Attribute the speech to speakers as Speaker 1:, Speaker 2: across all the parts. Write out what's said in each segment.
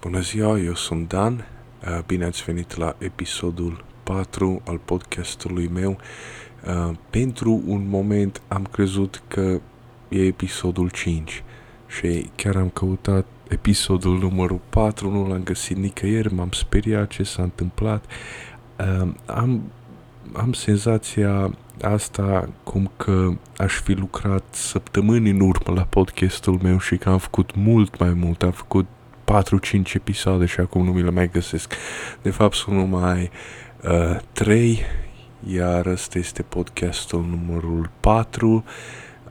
Speaker 1: Bună ziua, eu sunt Dan. Uh, bine ați venit la episodul 4 al podcastului meu. Uh, pentru un moment am crezut că e episodul 5 și chiar am căutat episodul numărul 4, nu l-am găsit nicăieri, m-am speriat ce s-a întâmplat. Uh, am, am senzația asta cum că aș fi lucrat săptămâni în urmă la podcastul meu și că am făcut mult mai mult, am făcut 4-5 episoade și acum nu mi le mai găsesc. De fapt sunt numai uh, 3, iar ăsta este podcastul numărul 4.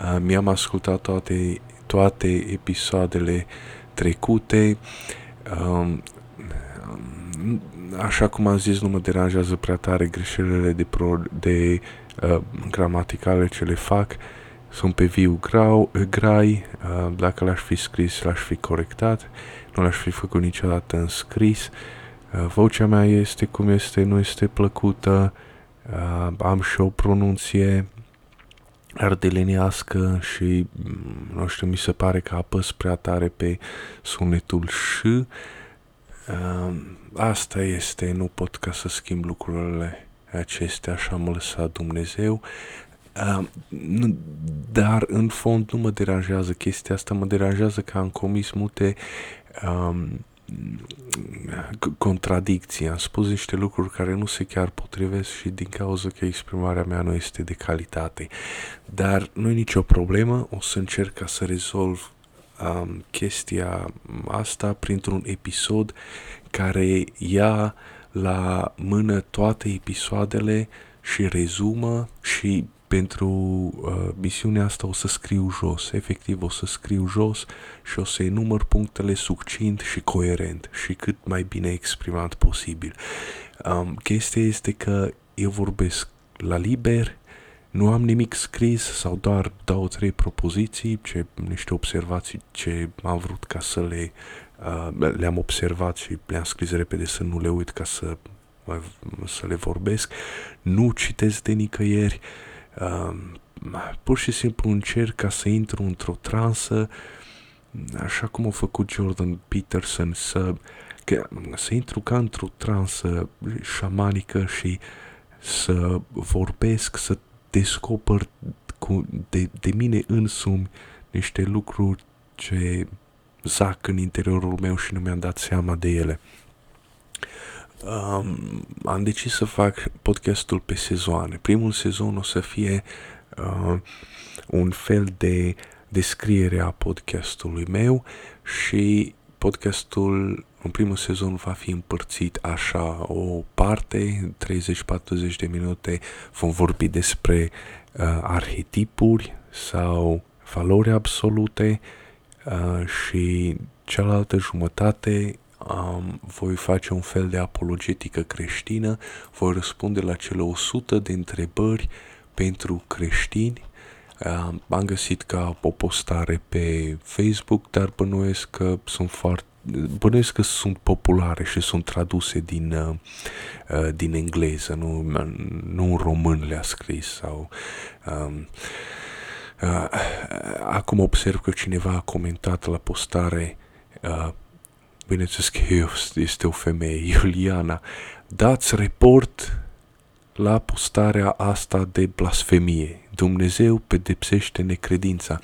Speaker 1: Uh, mi-am ascultat toate, toate episoadele trecute. Um, așa cum am zis, nu mă deranjează prea tare greșelile de, pro, de uh, gramaticale ce le fac. Sunt pe viu grau, grai, uh, dacă l-aș fi scris, l-aș fi corectat nu l-aș fi făcut niciodată în scris. Uh, vocea mea este cum este, nu este plăcută, uh, am și o pronunție ardelenească și, mm, nu știu, mi se pare că apăs prea tare pe sunetul ș. Uh, asta este, nu pot ca să schimb lucrurile acestea, așa mă lăsa Dumnezeu. Uh, dar în fond nu mă deranjează chestia asta, mă deranjează că am comis multe um, contradicții, am spus niște lucruri care nu se chiar potrivesc și din cauza că exprimarea mea nu este de calitate. Dar nu e nicio problemă, o să încerc ca să rezolv um, chestia asta printr-un episod care ia la mână toate episoadele și rezumă și pentru uh, misiunea asta o să scriu jos, efectiv o să scriu jos și o să enumăr punctele succint și coerent și cât mai bine exprimat posibil. Um, chestia este că eu vorbesc la liber, nu am nimic scris sau doar două, trei propoziții, ce, niște observații ce am vrut ca să le uh, le-am observat și le-am scris repede să nu le uit ca să, să le vorbesc. Nu citesc de nicăieri, uh, uh, pur și simplu încerc ca să intru într-o transă, așa cum a făcut Jordan Peterson, să, că, să intru ca într-o transă șamanică și să vorbesc, să descoper cu, de, de mine însumi niște lucruri ce zac în interiorul meu și nu mi-am dat seama de ele um, am decis să fac podcastul pe sezoane. Primul sezon o să fie uh, un fel de descriere a podcastului meu și podcastul în primul sezon va fi împărțit așa o parte, 30-40 de minute vom vorbi despre uh, arhetipuri sau valori absolute uh, și cealaltă jumătate um, voi face un fel de apologetică creștină, voi răspunde la cele 100 de întrebări pentru creștini. Um, am găsit ca o postare pe Facebook, dar bănuiesc că sunt foarte bănuiesc că sunt populare și sunt traduse din, uh, uh, din engleză, nu, nu în român le-a scris sau um, uh, acum observ că cineva a comentat la postare uh, bineînțeles că este o femeie, Iuliana, dați report la postarea asta de blasfemie. Dumnezeu pedepsește necredința.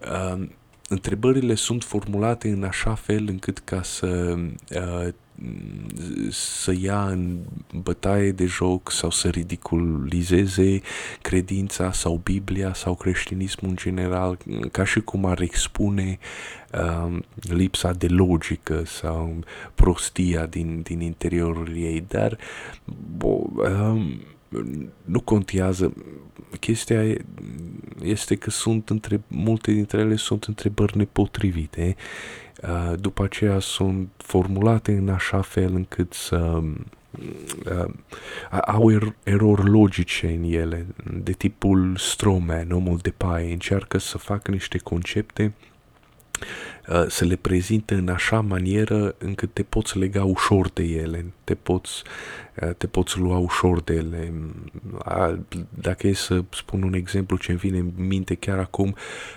Speaker 1: Uh, întrebările sunt formulate în așa fel încât ca să uh, să ia în bătaie de joc sau să ridiculizeze credința sau Biblia sau creștinismul în general, ca și cum ar expune uh, lipsa de logică sau prostia din, din interiorul ei, dar bo, uh, nu contează. Chestia este că sunt între, multe dintre ele sunt întrebări nepotrivite Uh, după aceea sunt formulate în așa fel încât să uh, au er- erori logice în ele, de tipul Stroman, omul de paie, încearcă să facă niște concepte Uh, să le prezinte în așa manieră încât te poți lega ușor de ele, te poți, uh, te poți lua ușor de ele. Dacă e să spun un exemplu ce îmi vine în minte chiar acum,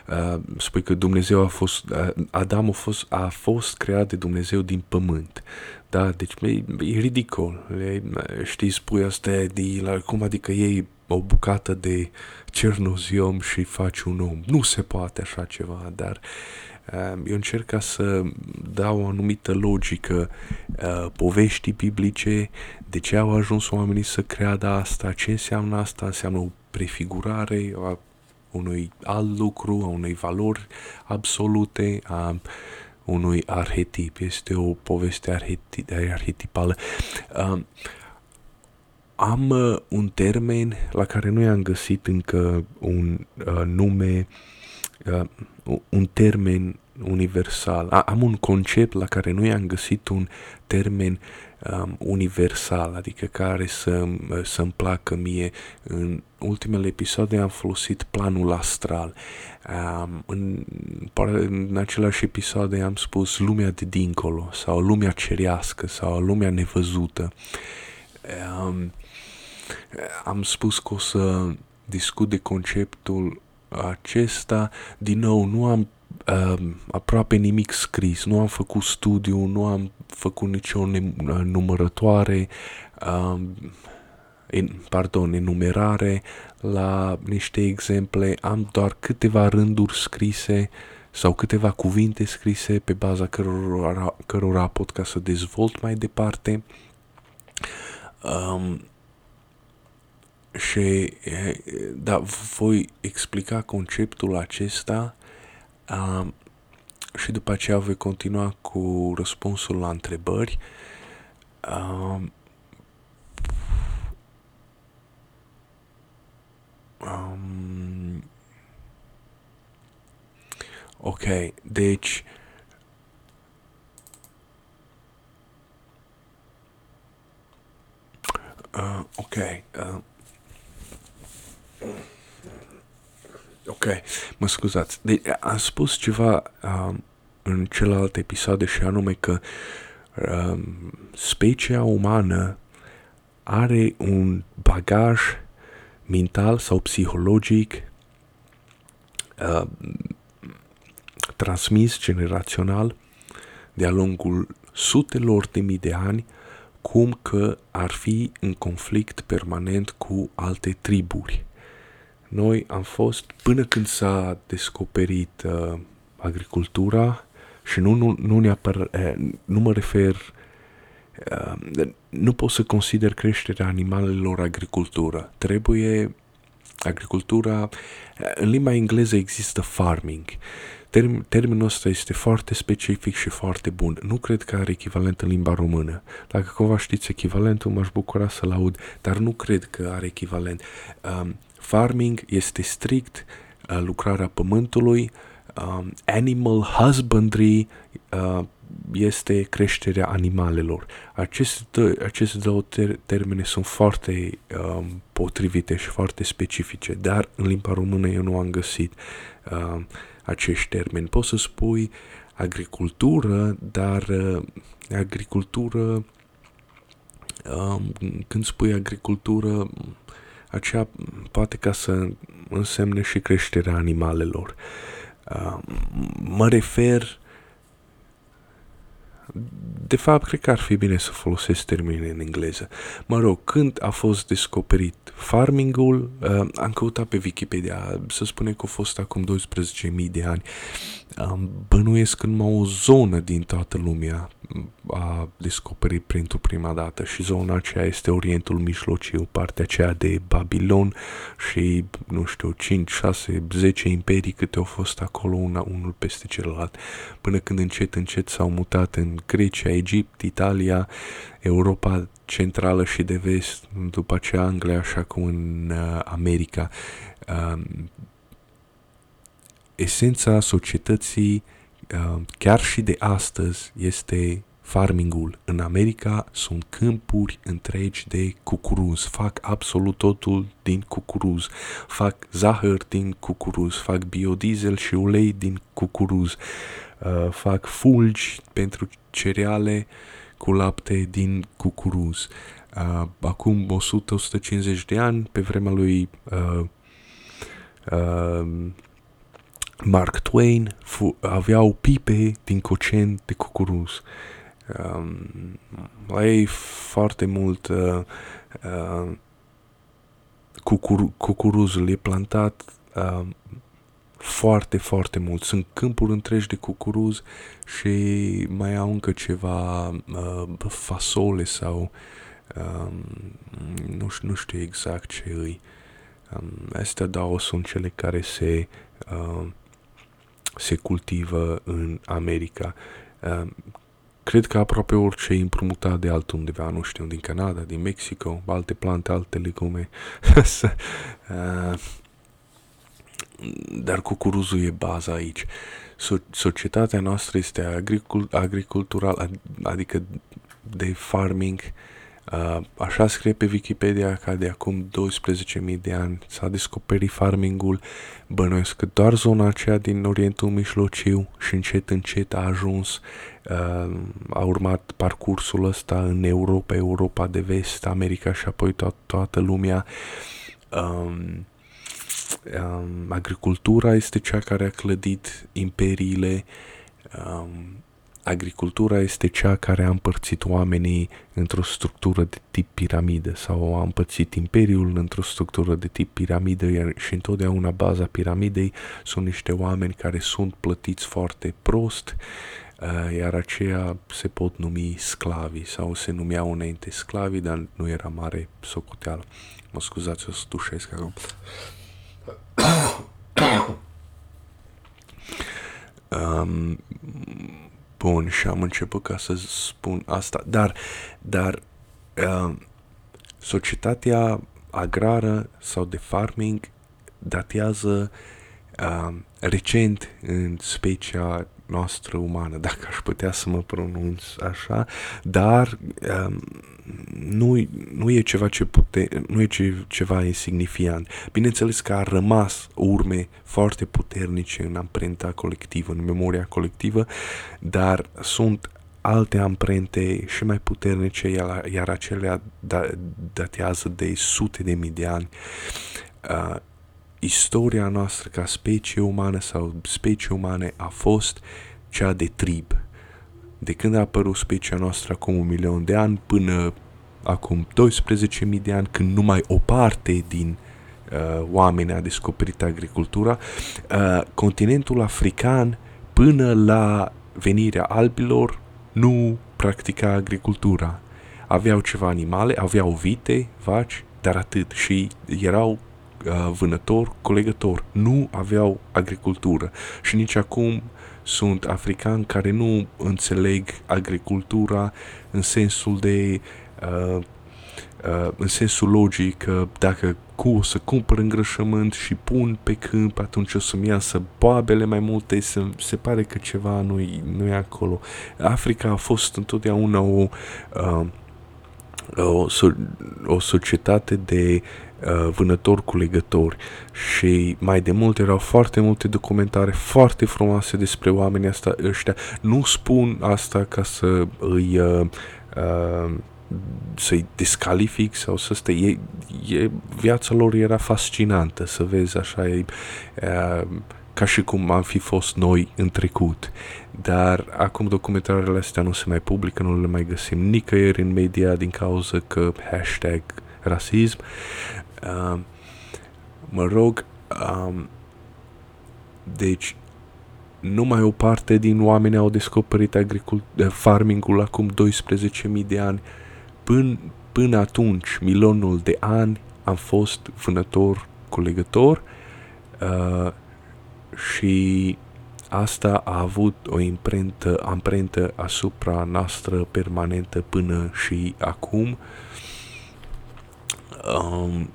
Speaker 1: uh, spui că Dumnezeu a fost, Adam a fost, a fost creat de Dumnezeu din pământ. Da, deci e, e ridicol. E, știi, spui asta de, cum adică ei o bucată de cernoziom și faci un om. Nu se poate așa ceva, dar Ehm, eu încerc ca să dau o anumită logică uh, poveștii biblice, de ce au ajuns oamenii să creadă asta, ce înseamnă asta, înseamnă o prefigurare a unui alt lucru, a unei valori absolute, a unui arhetip. Este o poveste arheti- arhetipală. Uh, am uh, un termen la care nu i-am găsit încă un uh, nume uh, un termen universal. Am un concept la care nu i-am găsit un termen um, universal, adică care să, să-mi placă mie. În ultimele episoade am folosit planul astral. Um, în, în același episoade am spus lumea de dincolo sau lumea cerească sau lumea nevăzută. Um, am spus că o să discut de conceptul acesta, din nou, nu am uh, aproape nimic scris, nu am făcut studiu, nu am făcut nicio numărătoare, uh, en, pardon, enumerare la niște exemple, am doar câteva rânduri scrise sau câteva cuvinte scrise pe baza cărora, cărora pot ca să dezvolt mai departe. Um, și da, voi explica conceptul acesta um, și după aceea voi continua cu răspunsul la întrebări. Um, um, ok, deci uh, ok, uh, Ok, mă scuzați. De, am spus ceva uh, în celelalte episoade și anume că uh, specia umană are un bagaj mental sau psihologic uh, transmis generațional de-a lungul sutelor de mii de ani, cum că ar fi în conflict permanent cu alte triburi. Noi am fost, până când s-a descoperit uh, agricultura, și nu, nu, nu, neapăr, eh, nu mă refer, uh, nu pot să consider creșterea animalelor agricultură. Trebuie agricultura, în limba engleză există farming. Term, termenul ăsta este foarte specific și foarte bun. Nu cred că are echivalent în limba română. Dacă cumva știți echivalentul, m-aș bucura să-l aud, dar nu cred că are echivalent. Um, Farming este strict uh, lucrarea pământului, um, animal husbandry uh, este creșterea animalelor. Aceste, aceste două ter- termene sunt foarte um, potrivite și foarte specifice, dar în limba română eu nu am găsit uh, acești termeni. Poți să spui agricultură, dar uh, agricultură, um, când spui agricultură, aceea poate ca să însemne și creșterea animalelor. Uh, mă refer de fapt, cred că ar fi bine să folosesc termenii în engleză. Mă rog, când a fost descoperit farmingul, uh, am căutat pe Wikipedia, să spune că a fost acum 12.000 de ani. Um, bănuiesc în o zonă din toată lumea a descoperit printul prima dată și zona aceea este Orientul Mijlociu, partea aceea de Babilon și, nu știu, 5, 6, 10 imperii câte au fost acolo una, unul peste celălalt, până când încet, încet s-au mutat în Grecia, Egipt, Italia, Europa centrală și de vest, după aceea Anglia, așa cum în uh, America. Uh, esența societății uh, chiar și de astăzi este farmingul în America sunt câmpuri întregi de cucuruz. Fac absolut totul din cucuruz. Fac zahăr din cucuruz, fac biodiesel și ulei din cucuruz. Uh, fac fulgi pentru cereale cu lapte din cucuruz. Uh, acum 100-150 de ani, pe vremea lui uh, uh, Mark Twain, aveau pipe din cocen de cucuruz. Um, la ei foarte mult uh, uh, cucur- cucuruzul e plantat uh, foarte, foarte mult. Sunt câmpuri întregi de cucuruz și mai au încă ceva uh, fasole sau um, nu, știu, nu știu exact ce îi. Um, astea două sunt cele care se, uh, se cultivă în America. Uh, cred că aproape orice e împrumutat de altundeva, nu știu, din Canada, din Mexico, alte plante, alte legume. uh, dar cucuruzul e baza aici. So- societatea noastră este agricul- agricultural, adică de farming, uh, așa scrie pe Wikipedia că de acum 12.000 de ani s-a descoperit farmingul, bănuiesc că doar zona aceea din Orientul Mijlociu și încet încet a ajuns, uh, a urmat parcursul ăsta în Europa, Europa de vest, America și apoi to- toată lumea. Um, um, agricultura este cea care a clădit imperiile, um, agricultura este cea care a împărțit oamenii într-o structură de tip piramidă sau a împărțit imperiul într-o structură de tip piramidă iar și întotdeauna baza piramidei sunt niște oameni care sunt plătiți foarte prost uh, iar aceia se pot numi sclavi sau se numeau înainte sclavi, dar nu era mare socoteală. Mă scuzați, o să tușesc acum. um, bun, și am început ca să spun asta, dar, dar uh, societatea agrară sau de farming datează uh, recent în specia noastră umană, dacă aș putea să mă pronunț așa, dar um, nu, nu e ceva ce pute, nu e ce, ceva insignifiant. Bineînțeles că a rămas urme foarte puternice în amprenta colectivă, în memoria colectivă, dar sunt alte amprente și mai puternice, iar, iar acelea da, datează de sute de mii de ani. Uh, istoria noastră ca specie umană sau specie umane a fost cea de trib. De când a apărut specia noastră acum un milion de ani până acum 12.000 de ani, când numai o parte din uh, oameni a descoperit agricultura, uh, continentul african până la venirea albilor nu practica agricultura. Aveau ceva animale, aveau vite, vaci, dar atât și erau uh, vânător, colegător. Nu aveau agricultură și nici acum sunt africani care nu înțeleg agricultura în sensul de uh, uh, în sensul logic că dacă cu o să cumpăr îngrășământ și pun pe câmp, atunci o să-mi iasă boabele mai multe, se, se pare că ceva nu e acolo. Africa a fost întotdeauna o, uh, o, o societate de uh, vânători cu legători și mai de mult erau foarte multe documentare foarte frumoase despre oamenii asta, ăștia. Nu spun asta ca să îi uh, uh, să-i descalific sau să stă. E, e, viața lor era fascinantă să vezi așa, e, uh, ca și cum am fi fost noi în trecut. Dar acum documentarele astea nu se mai publică, nu le mai găsim nicăieri în media din cauza că hashtag rasism. Uh, mă rog, um, deci numai o parte din oameni au descoperit agricultura, eh, farmingul acum 12.000 de ani. Până, până atunci, milionul de ani, am fost vânător, colegător uh, și asta a avut o imprentă, amprentă asupra noastră permanentă până și acum. Um,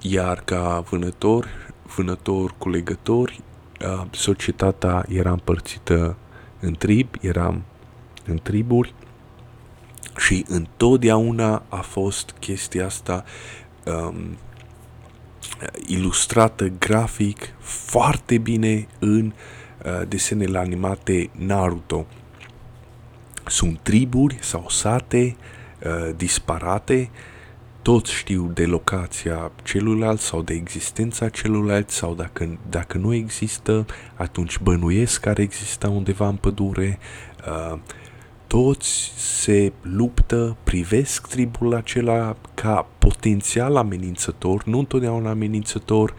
Speaker 1: iar ca vânător, vânător culegători, uh, societatea era împărțită în trib, eram în triburi și întotdeauna a fost chestia asta um, ilustrată grafic foarte bine în uh, desenele animate Naruto. Sunt triburi sau sate uh, disparate, toți știu de locația celuilalt sau de existența celuilalt sau dacă, dacă nu există, atunci bănuiesc care exista undeva în pădure. Uh, toți se luptă, privesc tribul acela ca potențial amenințător, nu întotdeauna amenințător,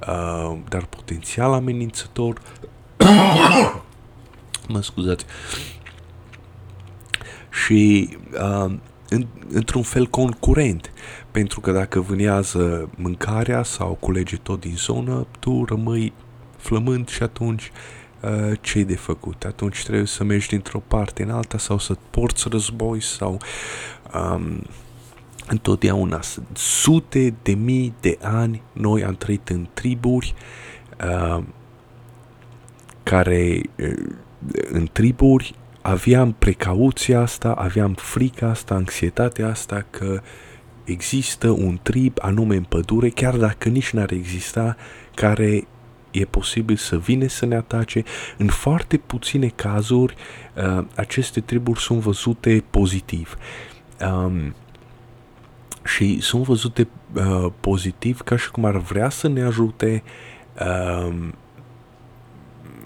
Speaker 1: uh, dar potențial amenințător. mă scuzați. Și uh, în, într-un fel concurent, pentru că dacă vânează mâncarea sau culege tot din zonă, tu rămâi flămând și atunci uh, ce de făcut? Atunci trebuie să mergi dintr-o parte în alta sau să porți război sau um, întotdeauna sute de mii de ani noi am trăit în triburi uh, care uh, în triburi aveam precauția asta, aveam frica asta, anxietatea asta că există un trib anume în pădure, chiar dacă nici n-ar exista, care e posibil să vină să ne atace. În foarte puține cazuri, uh, aceste triburi sunt văzute pozitiv. Um, și sunt văzute uh, pozitiv ca și cum ar vrea să ne ajute uh,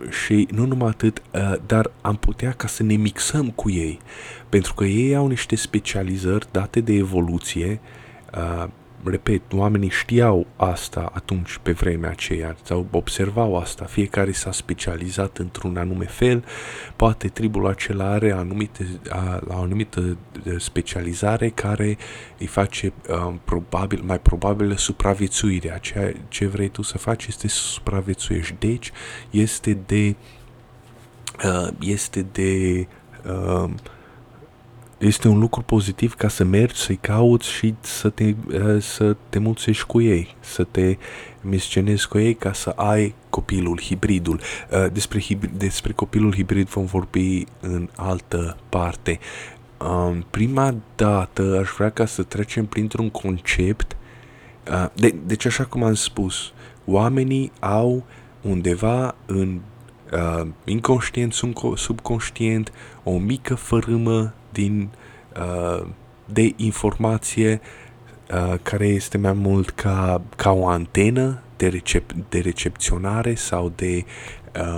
Speaker 1: și nu numai atât, uh, dar am putea ca să ne mixăm cu ei, pentru că ei au niște specializări date de evoluție uh, repet, oamenii știau asta atunci pe vremea aceea, sau observau asta, fiecare s-a specializat într-un anume fel, poate tribul acela are anumite, a, la o anumită specializare care îi face a, probabil, mai probabilă supraviețuirea. Ceea ce vrei tu să faci este să supraviețuiești. Deci este de a, este de a, este un lucru pozitiv ca să mergi, să-i cauți și să te, uh, să te mulțești cu ei, să te miscenezi cu ei ca să ai copilul, hibridul. Uh, despre, hibrid, despre copilul hibrid vom vorbi în altă parte. Um, prima dată aș vrea ca să trecem printr-un concept uh, de, deci așa cum am spus oamenii au undeva în uh, inconștient, subconștient o mică fărâmă din, uh, de informație uh, care este mai mult ca, ca o antenă de, recep, de recepționare sau de,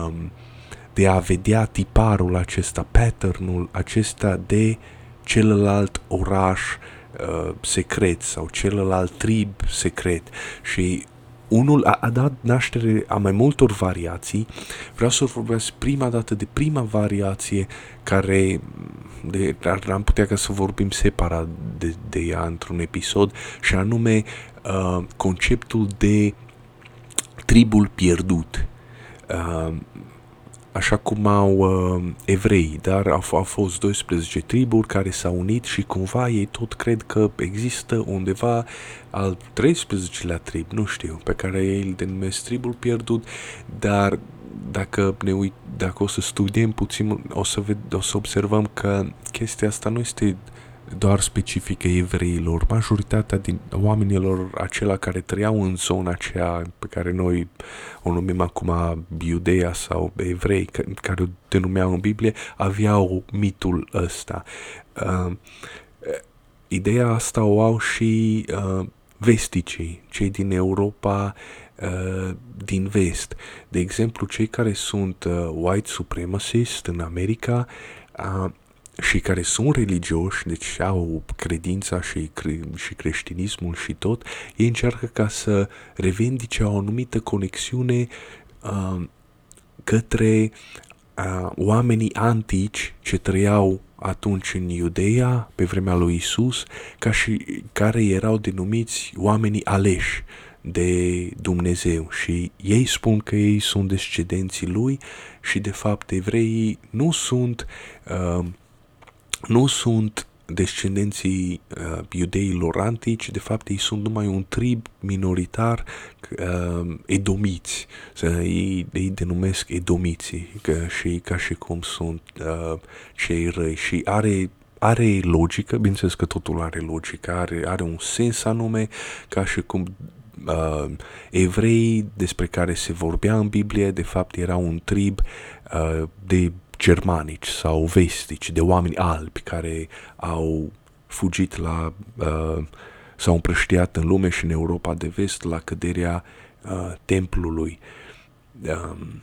Speaker 1: um, de a vedea tiparul acesta, patternul acesta de celălalt oraș uh, secret sau celălalt trib secret și unul a, a dat naștere a mai multor variații. Vreau să vorbesc prima dată de prima variație care de, am putea ca să vorbim separat de, de ea într-un episod și anume uh, conceptul de tribul pierdut. Uh, așa cum au uh, evrei, dar au, au fost 12 triburi care s-au unit și cumva ei tot cred că există undeva al 13-lea trib, nu știu, pe care ei îl denumesc tribul pierdut, dar dacă ne uit, dacă o să studiem puțin, o să, ved, o să observăm că chestia asta nu este doar specifică evreilor. Majoritatea din oamenilor acela care trăiau în zona aceea pe care noi o numim acum Iudeea sau evrei, care o denumeau în Biblie, aveau mitul ăsta. Uh, ideea asta o au și uh, vesticii, cei din Europa uh, din vest. De exemplu, cei care sunt uh, white supremacist în America uh, și care sunt religioși, deci au credința și, cre- și creștinismul și tot, ei încearcă ca să revendice o anumită conexiune uh, către uh, oamenii antici ce trăiau atunci în Iudeea, pe vremea lui Isus, ca și care erau denumiți oamenii aleși de Dumnezeu. Și ei spun că ei sunt descendenții lui și de fapt evreii nu sunt uh, nu sunt descendenții uh, iudeilor antici, de fapt ei sunt numai un trib minoritar uh, edomiți, să ei, ei denumesc edomiții că, și ca și cum sunt uh, cei răi. Și are are logică, bineînțeles că totul are logică, are, are un sens anume, ca și cum uh, evrei despre care se vorbea în Biblie, de fapt era un trib uh, de germanici sau vestici, de oameni albi care au fugit la, uh, s-au împrăștiat în lume și în Europa de vest la căderea uh, templului. Um,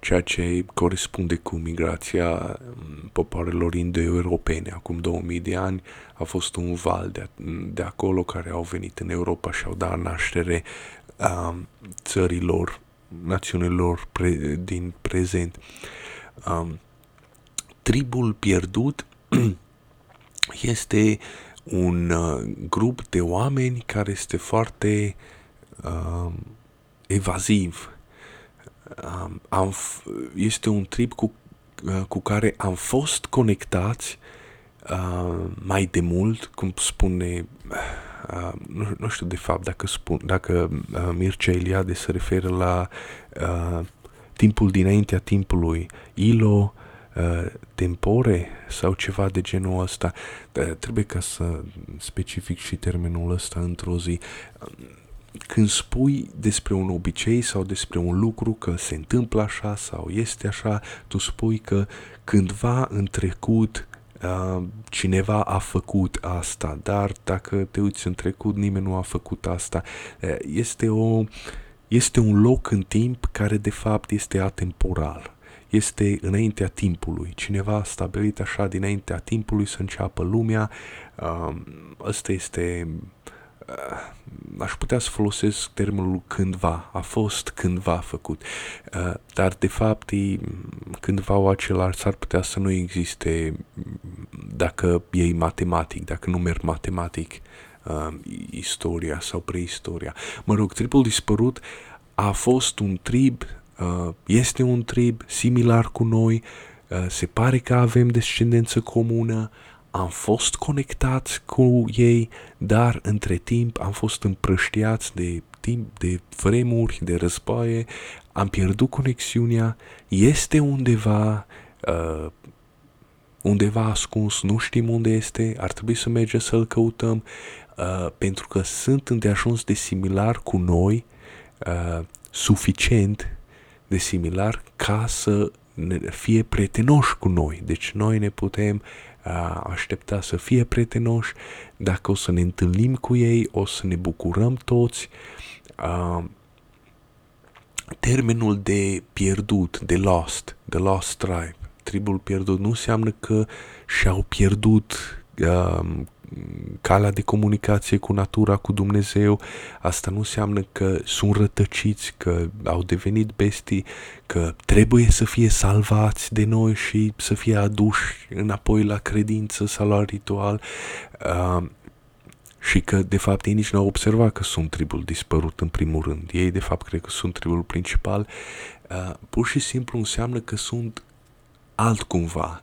Speaker 1: ceea ce corespunde cu migrația um, popoarelor indo-europene. Acum 2000 de ani a fost un val de, de acolo care au venit în Europa și au dat naștere um, țărilor, națiunilor pre, din prezent. Um, tribul pierdut este un uh, grup de oameni care este foarte uh, evaziv. Um, am, este un trib cu, uh, cu care am fost conectați uh, mai de mult, cum spune, uh, nu, nu știu de fapt dacă, spun, dacă uh, Mircea Eliade se referă la uh, timpul dinaintea timpului, ilo uh, tempore sau ceva de genul ăsta. Dar trebuie ca să specific și termenul ăsta într-o zi. Când spui despre un obicei sau despre un lucru că se întâmplă așa sau este așa, tu spui că cândva în trecut uh, cineva a făcut asta, dar dacă te uiți în trecut, nimeni nu a făcut asta. Uh, este o este un loc în timp care de fapt este atemporal. Este înaintea timpului. Cineva a stabilit așa dinaintea timpului să înceapă lumea. Ăsta este uh, aș putea să folosesc termenul cândva, a fost cândva făcut, uh, dar de fapt cândva acela s-ar putea să nu existe dacă e matematic, dacă nu merg matematic uh, istoria sau preistoria. Mă rog, tribul dispărut a fost un trib, uh, este un trib similar cu noi, uh, se pare că avem descendență comună, am fost conectați cu ei, dar între timp am fost împrăștiați de timp, de vremuri, de războaie, am pierdut conexiunea, este undeva uh, undeva ascuns, nu știm unde este, ar trebui să mergem să-l căutăm, uh, pentru că sunt îndeajuns de similar cu noi, uh, suficient de similar ca să ne fie prietenoși cu noi. Deci noi ne putem uh, aștepta să fie prietenoși, dacă o să ne întâlnim cu ei, o să ne bucurăm toți. Uh, termenul de pierdut, de lost, de lost tribe, tribul pierdut, nu înseamnă că și-au pierdut uh, calea de comunicație cu natura, cu Dumnezeu, asta nu înseamnă că sunt rătăciți, că au devenit bestii, că trebuie să fie salvați de noi și să fie aduși înapoi la credință sau la ritual. Uh, și că, de fapt, ei nici nu au observat că sunt tribul dispărut în primul rând. Ei, de fapt, cred că sunt tribul principal. Uh, pur și simplu înseamnă că sunt altcumva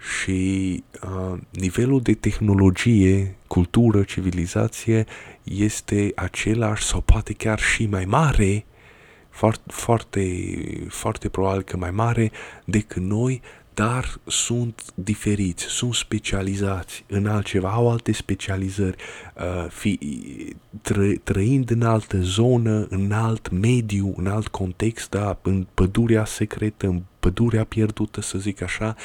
Speaker 1: și uh, nivelul de tehnologie, cultură, civilizație este același sau poate chiar și mai mare, foarte, foarte, foarte probabil că mai mare decât noi, dar sunt diferiți, sunt specializați în altceva, au alte specializări, uh, fi, tră, trăind în altă zonă, în alt mediu, în alt context, da, în pădurea secretă, în pădurea pierdută, să zic așa,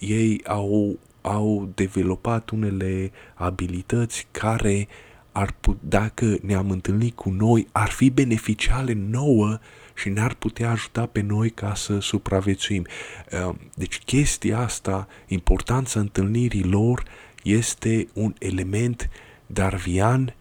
Speaker 1: ei au, au dezvoltat unele abilități care ar put, dacă ne-am întâlnit cu noi, ar fi beneficiale nouă și ne-ar putea ajuta pe noi ca să supraviețuim. Ehm, deci chestia asta, importanța întâlnirii lor, este un element darvian,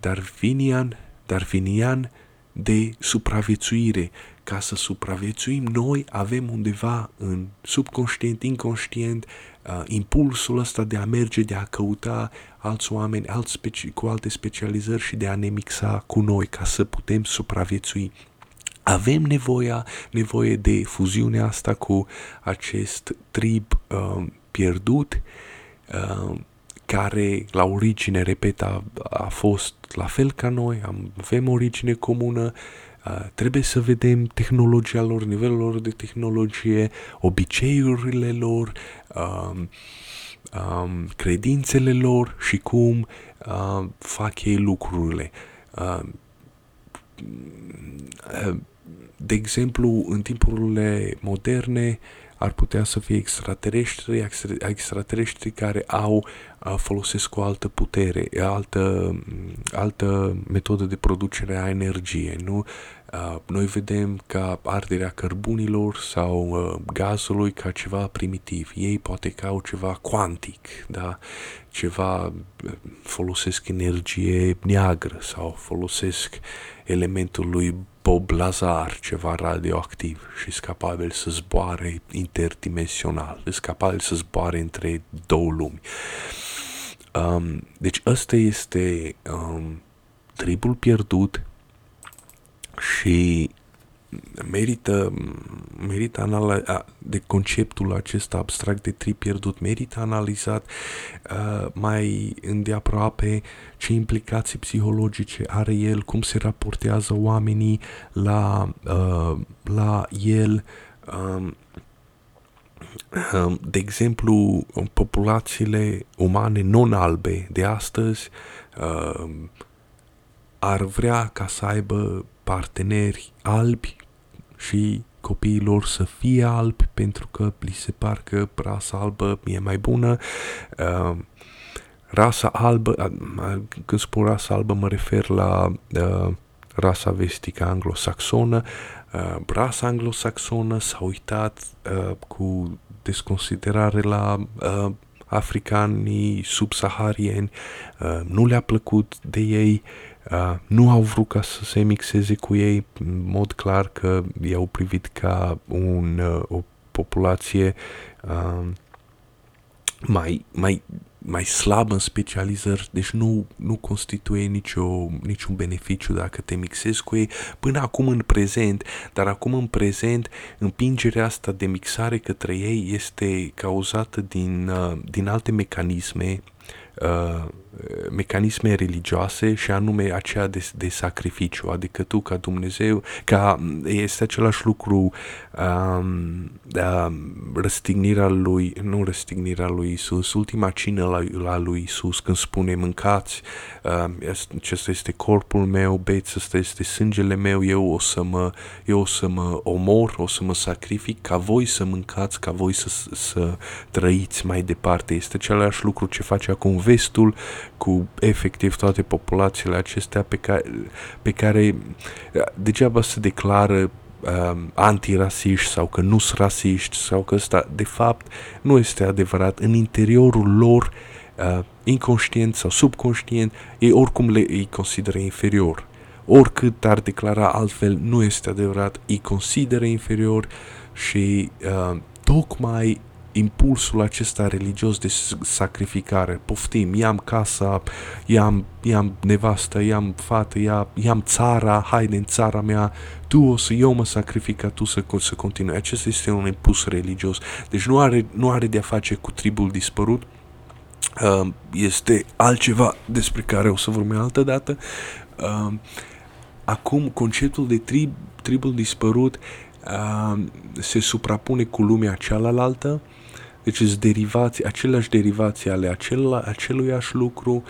Speaker 1: darvinian, darvinian de supraviețuire. Ca să supraviețuim, noi avem undeva în subconștient, inconștient, uh, impulsul ăsta de a merge, de a căuta alți oameni alți speci- cu alte specializări și de a ne mixa cu noi ca să putem supraviețui. Avem nevoia, nevoie de fuziunea asta cu acest trib uh, pierdut uh, care la origine, repet, a, a fost la fel ca noi, am, avem origine comună, uh, trebuie să vedem tehnologia lor, nivelul lor de tehnologie, obiceiurile lor, uh, um, credințele lor și cum uh, fac ei lucrurile. Uh, de exemplu, în timpurile moderne ar putea să fie extraterestri, extraterestri care au folosesc o altă putere, altă, altă metodă de producere a energiei, nu? Noi vedem ca arderea cărbunilor sau gazului ca ceva primitiv. Ei poate ca au ceva cuantic, da? Ceva folosesc energie neagră sau folosesc elementul lui Bob Lazar, ceva radioactiv și sunt capabil să zboare interdimensional, sunt capabil să zboare între două lumi. Um, deci ăsta este um, tribul pierdut și merită, merită anal- de conceptul acesta abstract de tri pierdut, merită analizat uh, mai îndeaproape ce implicații psihologice are el, cum se raportează oamenii la, uh, la el, um, um, de exemplu, populațiile umane non-albe de astăzi uh, ar vrea ca să aibă parteneri albi și copiilor să fie albi pentru că li se par că rasa albă e mai bună. Uh, rasa albă, uh, când spun rasa albă mă refer la uh, rasa vestică anglosaxonă. Uh, rasa anglosaxonă s-a uitat uh, cu desconsiderare la uh, africanii subsaharieni, uh, nu le-a plăcut de ei, Uh, nu au vrut ca să se mixeze cu ei, în mod clar că i-au privit ca un, uh, o populație uh, mai, mai, mai slabă în specializări, deci nu, nu constituie nicio, niciun beneficiu dacă te mixezi cu ei. Până acum în prezent, dar acum în prezent împingerea asta de mixare către ei este cauzată din, uh, din alte mecanisme uh, mecanisme religioase și anume aceea de, de sacrificiu, adică tu ca Dumnezeu, ca este același lucru um, um, răstignirea lui, nu răstignirea lui Isus, ultima cină la, la lui Isus când spune mâncați, um, acesta este corpul meu, beți, acesta este sângele meu, eu o să mă, eu o să mă omor, o să mă sacrific ca voi să mâncați, ca voi să, să trăiți mai departe. Este același lucru ce face acum vestul cu efectiv toate populațiile acestea pe care, pe care degeaba se declară uh, antirasiști sau că nu sunt rasiști sau că ăsta de fapt nu este adevărat. În interiorul lor, uh, inconștient sau subconștient, ei oricum le îi consideră inferior. Oricât ar declara altfel, nu este adevărat, îi consideră inferior și uh, tocmai impulsul acesta religios de sacrificare. Poftim, i-am casa, i-am, i-am nevastă, i-am fată, i-am țara, haide în țara mea, tu o să eu mă sacrific tu să, să continui. Acesta este un impuls religios. Deci nu are, nu are de a face cu tribul dispărut, uh, este altceva despre care o să vorbim altă dată. Uh, acum, conceptul de trib, tribul dispărut uh, se suprapune cu lumea cealaltă deci sunt derivații, aceleași derivații ale acela, aceluiași lucru.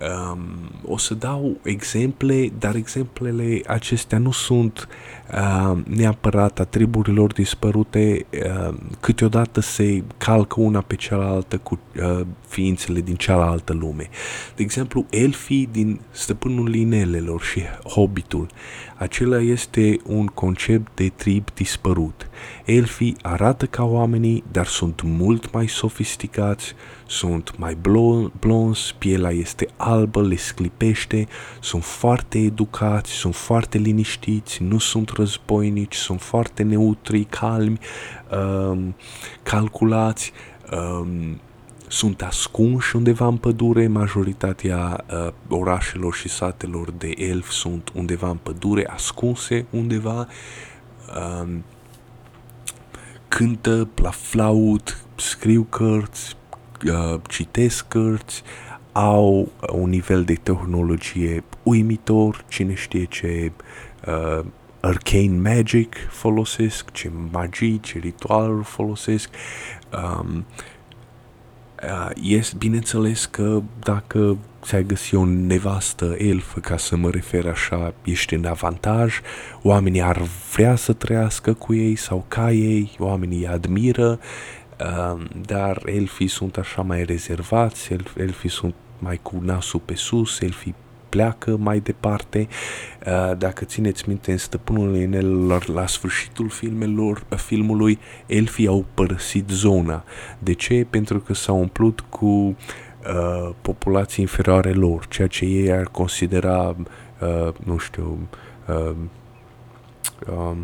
Speaker 1: Um, o să dau exemple, dar exemplele acestea nu sunt uh, neapărat a triburilor dispărute. Uh, câteodată se calcă una pe cealaltă cu uh, ființele din cealaltă lume. De exemplu, elfii din Stăpânul Inelelor și Hobbitul. Acela este un concept de trib dispărut. Elfii arată ca oamenii, dar sunt mult mai sofisticați, sunt mai blonzi, pielea este albă, le sclipește, sunt foarte educați, sunt foarte liniștiți, nu sunt războinici, sunt foarte neutri, calmi, um, calculați, um, sunt ascunși undeva în pădure, majoritatea uh, orașelor și satelor de elf sunt undeva în pădure, ascunse undeva, uh, cântă la flaut, scriu cărți, uh, citesc cărți, au un nivel de tehnologie uimitor, cine știe ce uh, arcane magic folosesc, ce magii, ce ritualuri folosesc. Um, uh, yes, bineînțeles că dacă ți-ai găsi o nevastă elfă, ca să mă refer așa, ești în avantaj, oamenii ar vrea să trăiască cu ei sau ca ei, oamenii îi admiră, uh, dar elfii sunt așa mai rezervați, elfii sunt mai cu nasul pe sus, elfii pleacă mai departe. Uh, dacă țineți minte, în Stăpânul Inelelor, la sfârșitul filmelor, filmului, elfii au părăsit zona. De ce? Pentru că s-au umplut cu uh, populații inferioare lor, ceea ce ei ar considera, uh, nu știu, uh, uh,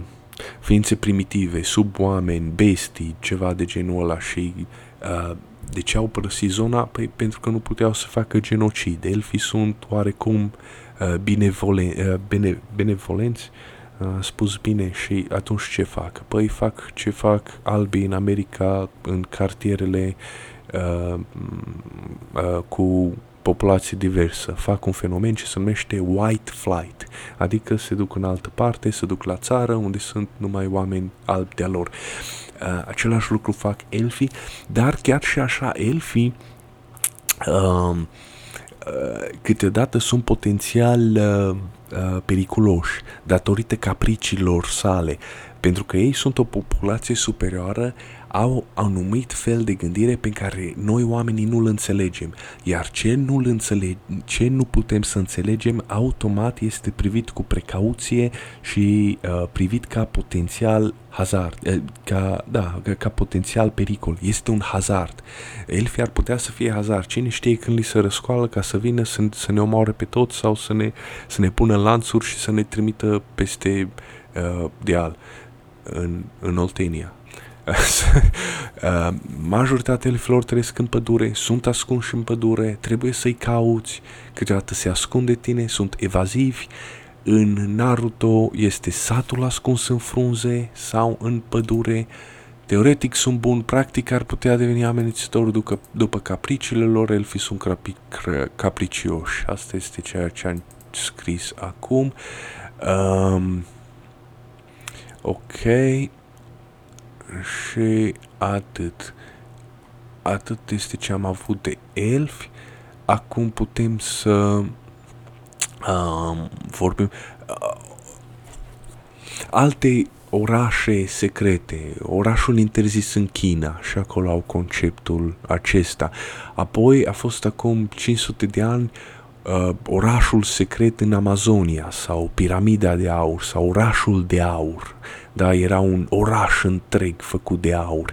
Speaker 1: ființe primitive, suboameni, bestii, ceva de genul ăla și uh, de ce au părăsit zona? Păi pentru că nu puteau să facă genocid. Elfii sunt oarecum uh, binevolen, uh, bine, benevolenți, uh, spus bine, și atunci ce fac? Păi fac ce fac albii în America, în cartierele uh, uh, cu populație diversă. Fac un fenomen ce se numește white flight, adică se duc în altă parte, se duc la țară unde sunt numai oameni albi de-a lor. Uh, același lucru fac elfii, dar chiar și așa elfii uh, uh, câteodată sunt potențial uh, uh, periculoși datorită capriciilor sale, pentru că ei sunt o populație superioară au anumit fel de gândire pe care noi oamenii nu-l înțelegem, iar ce nu, înțeleg, ce nu putem să înțelegem automat este privit cu precauție și uh, privit ca potențial hazard, uh, ca, da, ca, ca potențial pericol. Este un hazard. Elfii ar putea să fie hazard. Cine știe când li se răscoală ca să vină să, să ne omoare pe toți sau să ne, să ne pună lanțuri și să ne trimită peste uh, deal în, în Oltenia. Uh, majoritatea elfilor trăiesc în pădure, sunt ascunși în pădure, trebuie să-i cauți, câteodată se ascunde tine, sunt evazivi. În Naruto este satul ascuns în frunze sau în pădure. Teoretic sunt buni, practic ar putea deveni amenințători după, după capriciile lor, elfii sunt crapi, capricioși. Asta este ceea ce am scris acum. Um, ok, și atât. Atât este ce am avut de elfi. Acum putem să um, vorbim uh, alte orașe secrete, orașul interzis în China și acolo au conceptul acesta. Apoi a fost acum 500 de ani uh, orașul secret în Amazonia sau piramida de aur sau orașul de aur da, era un oraș întreg făcut de aur.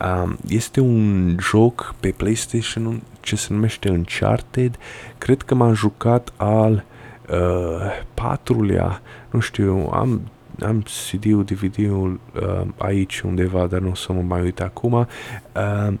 Speaker 1: Uh, este un joc pe PlayStation ce se numește Uncharted. Cred că m-am jucat al uh, patrulea, nu știu, am am CD-ul, DVD-ul uh, aici undeva, dar nu o să mă mai uit acum. Uh,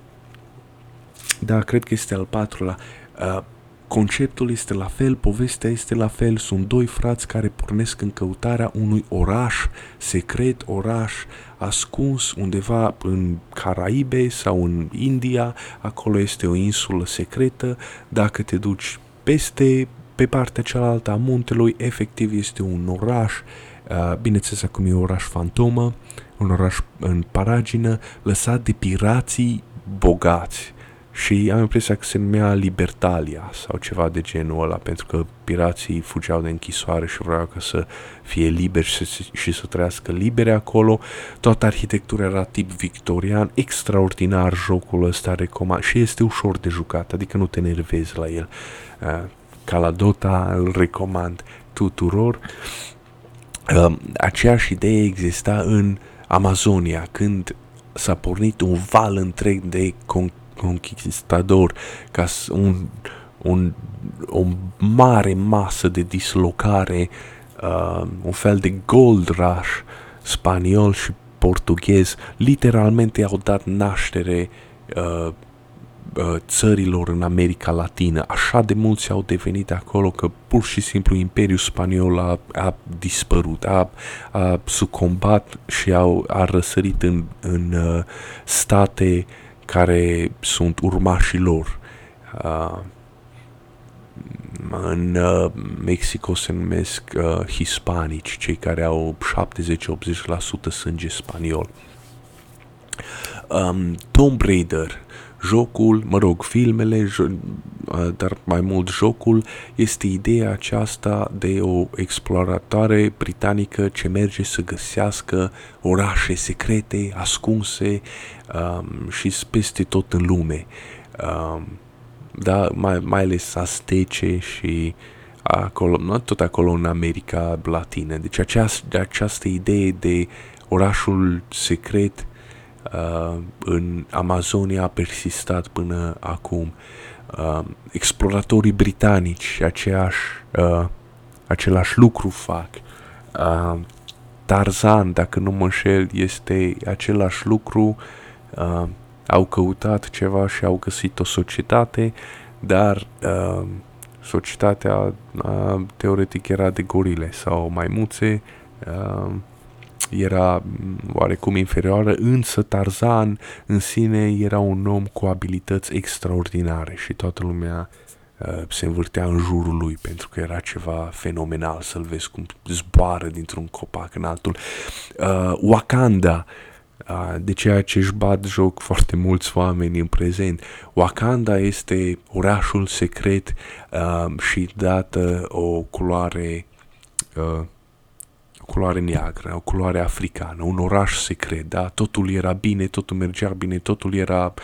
Speaker 1: da, cred că este al patrulea. Uh, Conceptul este la fel, povestea este la fel, sunt doi frați care pornesc în căutarea unui oraș secret, oraș ascuns undeva în Caraibe sau în India, acolo este o insulă secretă, dacă te duci peste, pe partea cealaltă a muntelui, efectiv este un oraș, uh, bineînțeles acum e un oraș fantomă, un oraș în paragină, lăsat de pirații bogați și am impresia că se numea Libertalia sau ceva de genul ăla, pentru că pirații fugeau de închisoare și vreau ca să fie liberi și, și să trăiască libere acolo. Toată arhitectura era tip victorian, extraordinar jocul ăsta recomand și este ușor de jucat, adică nu te nervezi la el. Uh, ca la Dota îl recomand tuturor. Uh, aceeași idee exista în Amazonia, când s-a pornit un val întreg de con- conquistador, ca un, un, o mare masă de dislocare, uh, un fel de gold rush spaniol și portughez, literalmente au dat naștere uh, uh, țărilor în America Latină. Așa de mulți au devenit acolo că pur și simplu Imperiul Spaniol a, a dispărut, a, a sucombat și au, a răsărit în, în uh, state uh, care sunt urmașii lor. Uh, în uh, Mexico se numesc uh, hispanici, cei care au 70-80% sânge spaniol. Um, Tomb Raider, jocul, mă rog, filmele, jo- uh, dar mai mult jocul, este ideea aceasta de o exploratoare britanică ce merge să găsească orașe secrete, ascunse um, și peste tot în lume. Um, da, mai, mai ales astece și acolo, tot acolo în America Latină. Deci această, această idee de orașul secret uh, în Amazonia a persistat până acum. Uh, exploratorii britanici aceeași, uh, același lucru fac. Uh, Tarzan, dacă nu mă înșel, este același lucru. Uh, au căutat ceva și au găsit o societate, dar uh, societatea uh, teoretic era de gorile sau maimuțe, uh, era oarecum inferioară, însă Tarzan în sine era un om cu abilități extraordinare și toată lumea uh, se învârtea în jurul lui pentru că era ceva fenomenal să-l vezi cum zboară dintr-un copac în altul. Uh, Wakanda de ceea ce își bat joc foarte mulți oameni în prezent. Wakanda este orașul secret uh, și dată o culoare uh, culoare neagră, o culoare africană, un oraș secret, da? Totul era bine, totul mergea bine, totul era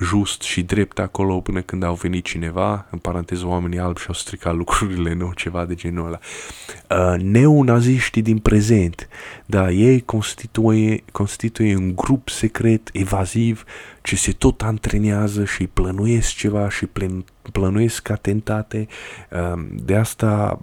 Speaker 1: just și drept acolo până când au venit cineva, în paranteză oamenii albi și au stricat lucrurile, nu? Ceva de genul ăla. Uh, neonaziștii din prezent, da, ei constituie, constituie un grup secret, evaziv, ce se tot antrenează și plănuiesc ceva și plen, plănuiesc atentate. Um, de asta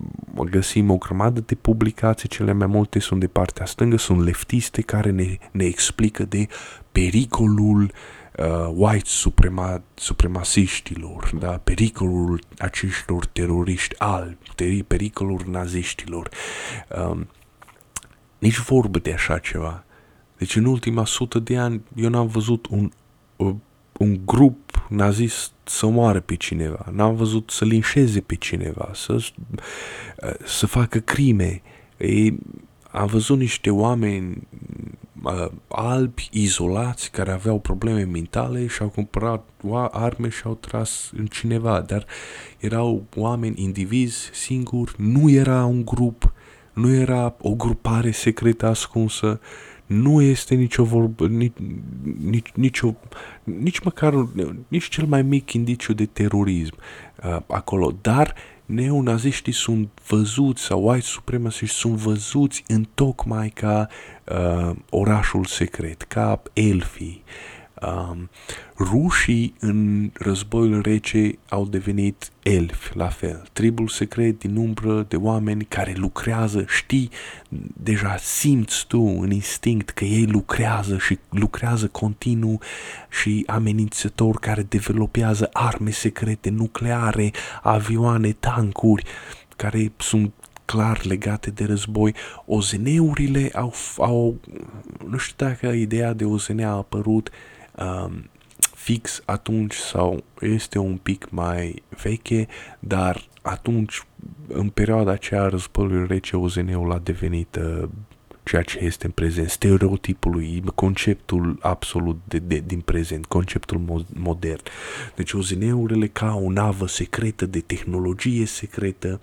Speaker 1: găsim o grămadă de publicații, cele mai multe sunt de partea stângă, sunt leftiste care ne, ne explică de pericolul uh, white suprema, supremasiștilor, da? pericolul aceștilor teroriști albi, pericolul naziștilor. Um, nici vorbă de așa ceva. Deci în ultima sută de ani eu n-am văzut un, un grup nazist să moară pe cineva, n-am văzut să linșeze pe cineva, să, să facă crime. Ei, am văzut niște oameni uh, albi, izolați, care aveau probleme mentale și au cumpărat arme și au tras în cineva, dar erau oameni indivizi singuri, nu era un grup, nu era o grupare secretă ascunsă, nu este nicio vorbă, nici, nici, nicio, nici măcar, nici cel mai mic indiciu de terorism uh, acolo, dar neonaziștii sunt văzuți sau white supremaciști sunt văzuți în tocmai ca uh, orașul secret, ca elfii. Um, rușii în războiul rece au devenit elfi, la fel. Tribul secret din umbră de oameni care lucrează, știi, deja simți tu în instinct că ei lucrează și lucrează continuu și amenințător care developează arme secrete nucleare, avioane, tancuri, care sunt clar legate de război. OZN-urile au, au nu știu dacă ideea de OZN a apărut um, fix atunci sau este un pic mai veche, dar atunci, în perioada aceea războiului rece, OZN-ul a devenit uh, ceea ce este în prezent, stereotipului, conceptul absolut de, de, din prezent, conceptul modern. Deci OZN-urile ca o navă secretă de tehnologie secretă,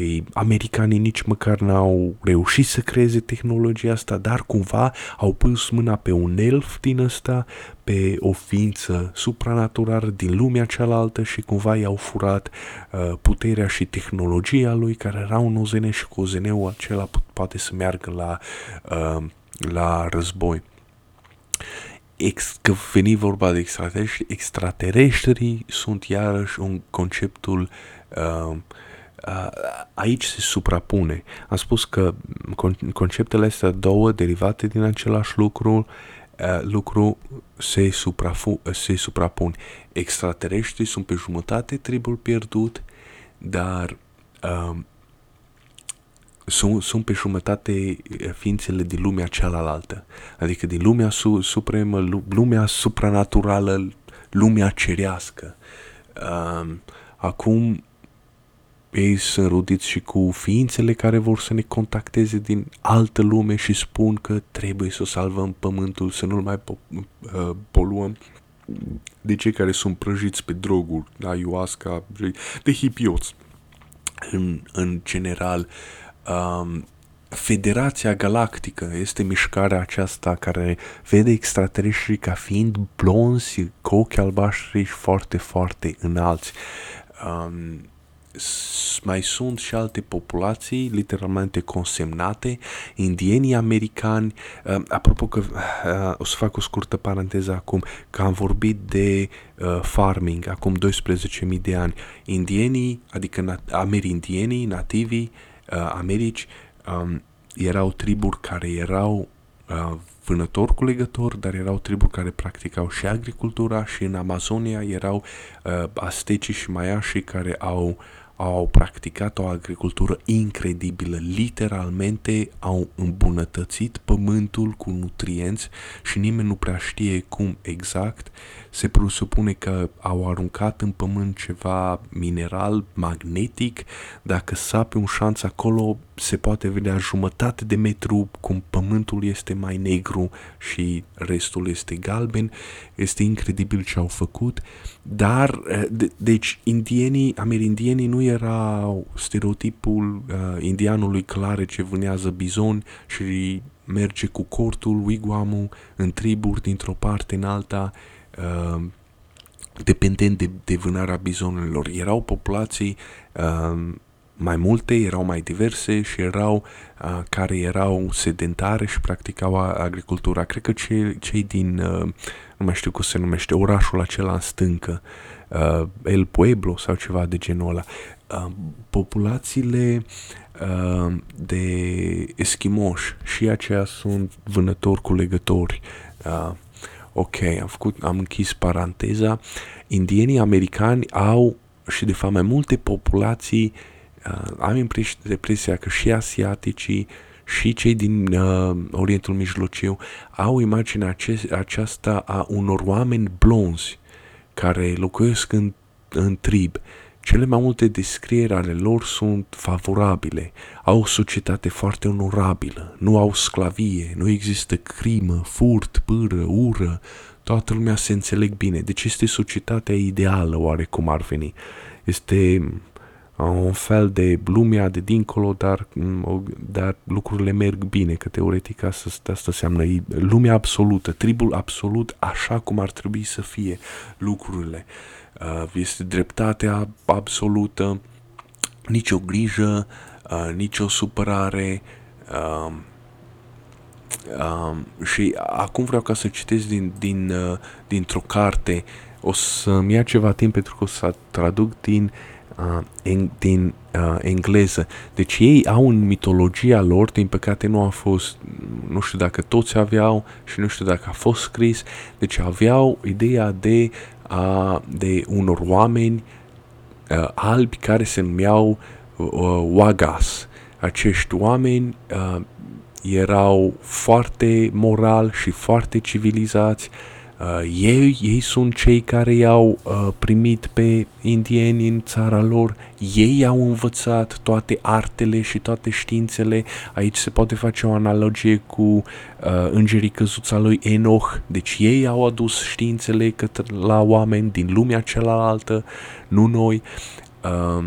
Speaker 1: ei, americanii nici măcar n-au reușit să creeze tehnologia asta, dar cumva au pus mâna pe un elf din ăsta, pe o ființă supranaturală din lumea cealaltă și cumva i-au furat uh, puterea și tehnologia lui, care era un OZN și cu OZN-ul acela poate să meargă la, uh, la război. Ex, că veni vorba de extraterestri, extraterestrii sunt iarăși un conceptul uh, aici se suprapune. Am spus că conceptele astea două derivate din același lucru lucru se, suprafu, se suprapun. Extraterestrii sunt pe jumătate tribul pierdut, dar um, sunt, sunt pe jumătate ființele din lumea cealaltă, adică din lumea su, supremă, lumea supranaturală lumea cerească. Uh, acum ei sunt rudiți și cu ființele care vor să ne contacteze din altă lume și spun că trebuie să salvăm pământul, să nu-l mai po- uh, poluăm de cei care sunt prăjiți pe droguri, ayahuasca, de hipioți. În, în general, um, Federația Galactică este mișcarea aceasta care vede extraterestrii ca fiind blonzi, cu ochi albaștri și foarte, foarte înalți. Um, mai sunt și alte populații literalmente consemnate, indienii americani, uh, apropo că uh, o să fac o scurtă paranteză acum, că am vorbit de uh, farming acum 12.000 de ani, indienii, adică nat- amerindienii, nativii, uh, americi, um, erau triburi care erau uh, vânători cu legători, dar erau triburi care practicau și agricultura și în Amazonia erau uh, astecii și maiașii care au uh, au practicat o agricultură incredibilă, literalmente au îmbunătățit pământul cu nutrienți și nimeni nu prea știe cum exact. Se presupune că au aruncat în pământ ceva mineral magnetic, dacă sape un șanț acolo se poate vedea jumătate de metru cum pământul este mai negru și restul este galben. Este incredibil ce au făcut, dar eh, de, deci indienii, amerindienii nu erau stereotipul uh, indianului clare ce vânează bizon și merge cu cortul, wigwamul în triburi dintr-o parte în alta, uh, dependent de, de vânarea bizonelor. Erau populații uh, mai multe, erau mai diverse și erau uh, care erau sedentare și practicau agricultura. Cred că cei, cei din, uh, nu mai știu cum se numește, orașul acela în stâncă, uh, El Pueblo sau ceva de genul ăla, uh, populațiile uh, de eschimoși și aceia sunt vânători cu legători. Uh, ok, am, făcut, am închis paranteza. Indienii americani au și de fapt mai multe populații uh, uh, am impresia că și asiaticii și cei din uh, Orientul Mijlociu au imaginea ace- aceasta a unor oameni blonzi care locuiesc în, în trib. Cele mai multe descrieri ale lor sunt favorabile. Au o societate foarte onorabilă, nu au sclavie, nu există crimă, furt, pâră, ură, toată lumea se înțeleg bine. Deci este societatea ideală, oarecum ar veni. Este un fel de lumea de dincolo, dar, mm, dar lucrurile merg bine, că teoretic asta, asta înseamnă lumea absolută, tribul absolut, așa cum ar trebui să fie lucrurile. Uh, este dreptatea absolută, nicio grijă, uh, nicio supărare, uh, Uh, și acum vreau ca să citesc din, din, uh, dintr-o carte. O să-mi ia ceva timp pentru că o să traduc din uh, en, din uh, engleză. Deci ei au în mitologia lor, din păcate nu a fost, nu știu dacă toți aveau și nu știu dacă a fost scris, deci aveau ideea de, uh, de unor oameni uh, albi care se numeau uh, Wagas. Acești oameni uh, erau foarte moral și foarte civilizați, uh, Uh, ei, ei sunt cei care i-au uh, primit pe indieni în țara lor, ei au învățat toate artele și toate științele. Aici se poate face o analogie cu uh, îngerii căzuța lui Enoch, deci ei au adus științele către la oameni din lumea cealaltă, nu noi. Uh,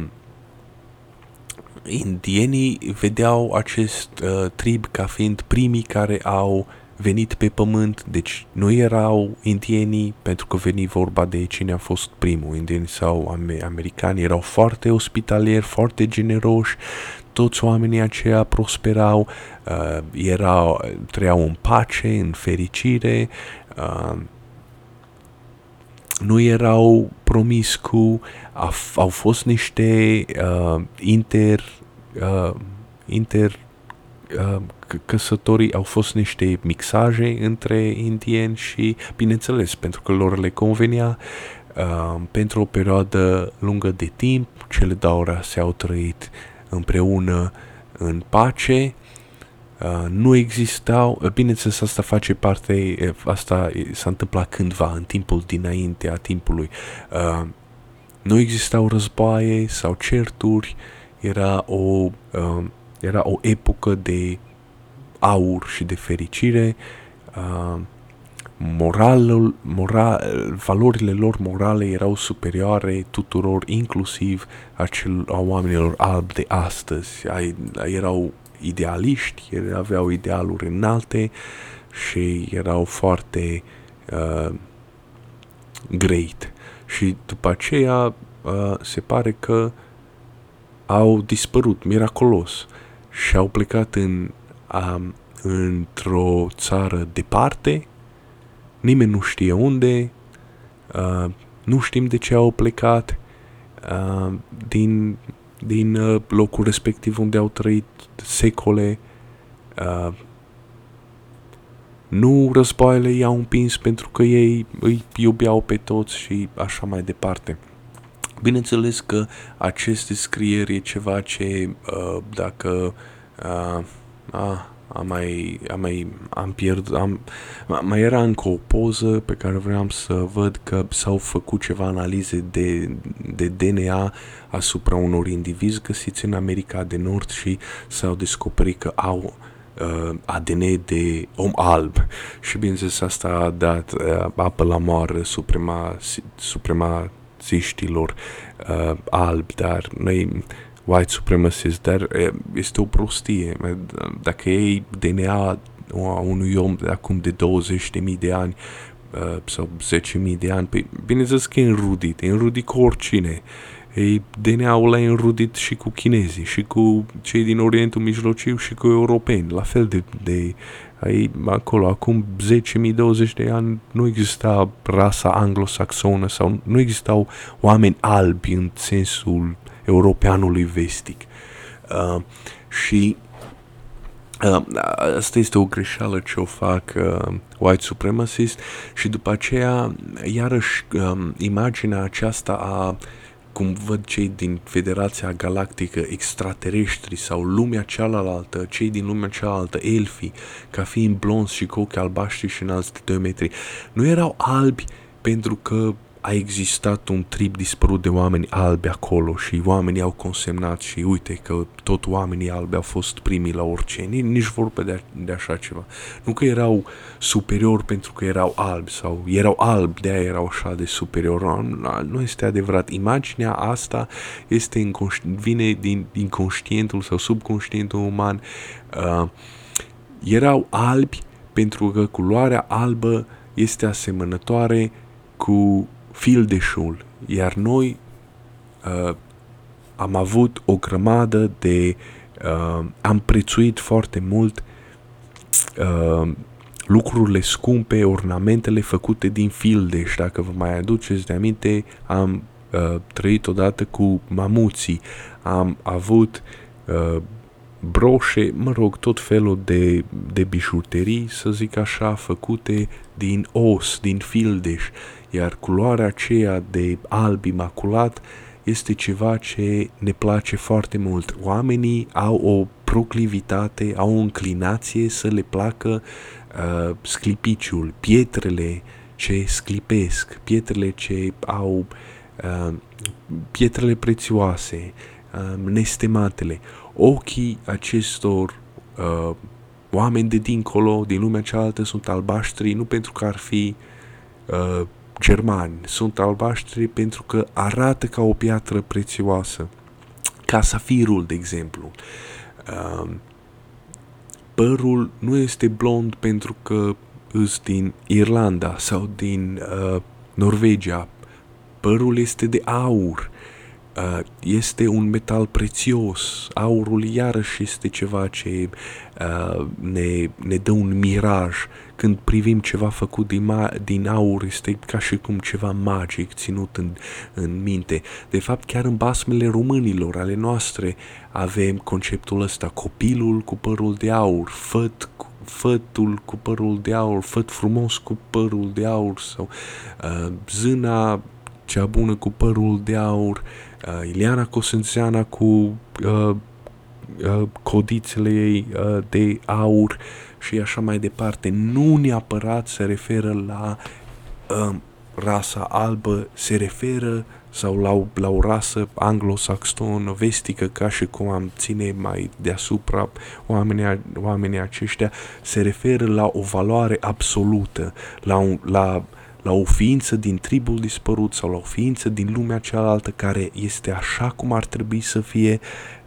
Speaker 1: indienii vedeau acest uh, trib ca fiind primii care au uh, venit pe pământ, deci nu erau indienii, pentru că veni vorba de cine a fost primul, indieni sau americani, erau foarte ospitalieri, foarte generoși, toți oamenii aceia prosperau, uh, erau, trăiau în pace, în fericire, uh, nu erau promiscu, au fost niște uh, inter, uh, inter uh, căsătorii au fost niște mixaje între indieni și, bineînțeles, pentru că lor le convenea, uh, pentru o perioadă lungă de timp, cele două rase au trăit împreună în pace, Uh, nu existau, uh, bineînțeles asta face parte, uh, asta s-a întâmplat cândva, în timpul dinainte a timpului. Uh, nu existau războaie sau certuri, era o, uh, era o epocă de aur și de fericire. Uh, moralul, moral, valorile lor morale erau superioare tuturor, inclusiv acel, a oamenilor albi de astăzi. Erau idealiști, aveau idealuri înalte și erau foarte uh, great. Și după aceea uh, se pare că au dispărut miraculos și au plecat în, um, într-o țară departe, nimeni nu știe unde, uh, nu știm de ce au plecat uh, din, din uh, locul respectiv unde au trăit secole. Uh, nu războaiele i-au împins pentru că ei îi iubeau pe toți și așa mai departe. Bineînțeles că acest descrier e ceva ce, uh, dacă uh, uh, am mai, am mai, am pierdut, am, mai era încă o poză pe care vreau să văd că s-au făcut ceva analize de, de DNA asupra unor indivizi găsiți în America de Nord și s-au descoperit că au uh, ADN de om alb. Și bineînțeles asta a dat uh, apă la moară suprema, suprema ziștilor uh, albi, dar noi white supremacist, dar este o prostie. Dacă ei DNA a unui om de acum de 20.000 de ani uh, sau 10.000 de ani, păi, bineînțeles că e înrudit, e înrudit cu oricine. Ei, DNA-ul ăla e înrudit și cu chinezii, și cu cei din Orientul Mijlociu, și cu europeni, la fel de, de ai, acolo, acum 10.000, 20 de ani nu exista rasa anglosaxonă sau nu existau oameni albi în sensul europeanului vestic. Uh, și uh, asta este o greșeală ce o fac uh, white supremacist și după aceea iarăși uh, imaginea aceasta a cum văd cei din Federația Galactică extraterestri sau lumea cealaltă, cei din lumea cealaltă, elfii, ca fiind blonzi și cu ochi albaștri și înalți de 2 metri, nu erau albi pentru că a existat un trip dispărut de oameni albi acolo și oamenii au consemnat și uite că tot oamenii albi au fost primii la orice, nici vorbe de, de așa ceva. Nu că erau superior pentru că erau albi sau erau albi, de aia erau așa de superior. Nu, nu este adevărat. Imaginea asta este vine din, din conștientul sau subconștientul uman. Uh, erau albi pentru că culoarea albă este asemănătoare cu fildeșul, iar noi uh, am avut o grămadă de... Uh, am prețuit foarte mult uh, lucrurile scumpe, ornamentele făcute din fildeș. Dacă vă mai aduceți de aminte, am uh, trăit odată cu mamuții, am avut uh, broșe, mă rog, tot felul de, de bijuterii, să zic așa, făcute din os, din fildeș iar culoarea aceea de alb imaculat este ceva ce ne place foarte mult. Oamenii au o proclivitate, au o înclinație să le placă uh, sclipiciul, pietrele ce sclipesc, pietrele ce au uh, pietrele prețioase, uh, nestematele. Ochii acestor uh, oameni de dincolo, din lumea cealaltă, sunt albaștri, nu pentru că ar fi uh, germani sunt albaștri pentru că arată ca o piatră prețioasă, ca safirul, de exemplu. Um, părul nu este blond pentru că îs din Irlanda sau din uh, Norvegia. Părul este de aur. Uh, este un metal prețios. Aurul iarăși este ceva ce uh, ne, ne dă un miraj. Când privim ceva făcut din, ma- din aur, este ca și cum ceva magic ținut în, în minte. De fapt, chiar în basmele românilor, ale noastre, avem conceptul ăsta, copilul cu părul de aur, făt cu fătul cu părul de aur, făt frumos cu părul de aur sau uh, zâna cea bună cu părul de aur, uh, Iliana Cosânțeana cu uh, uh, codițele ei uh, de aur și așa mai departe. Nu neapărat se referă la uh, rasa albă, se referă sau la o, la o rasă anglosaxonă, vestică, ca și cum am ține mai deasupra oamenii, oamenii aceștia, se referă la o valoare absolută, la, un, la, la o ființă din tribul dispărut sau la o ființă din lumea cealaltă care este așa cum ar trebui să fie,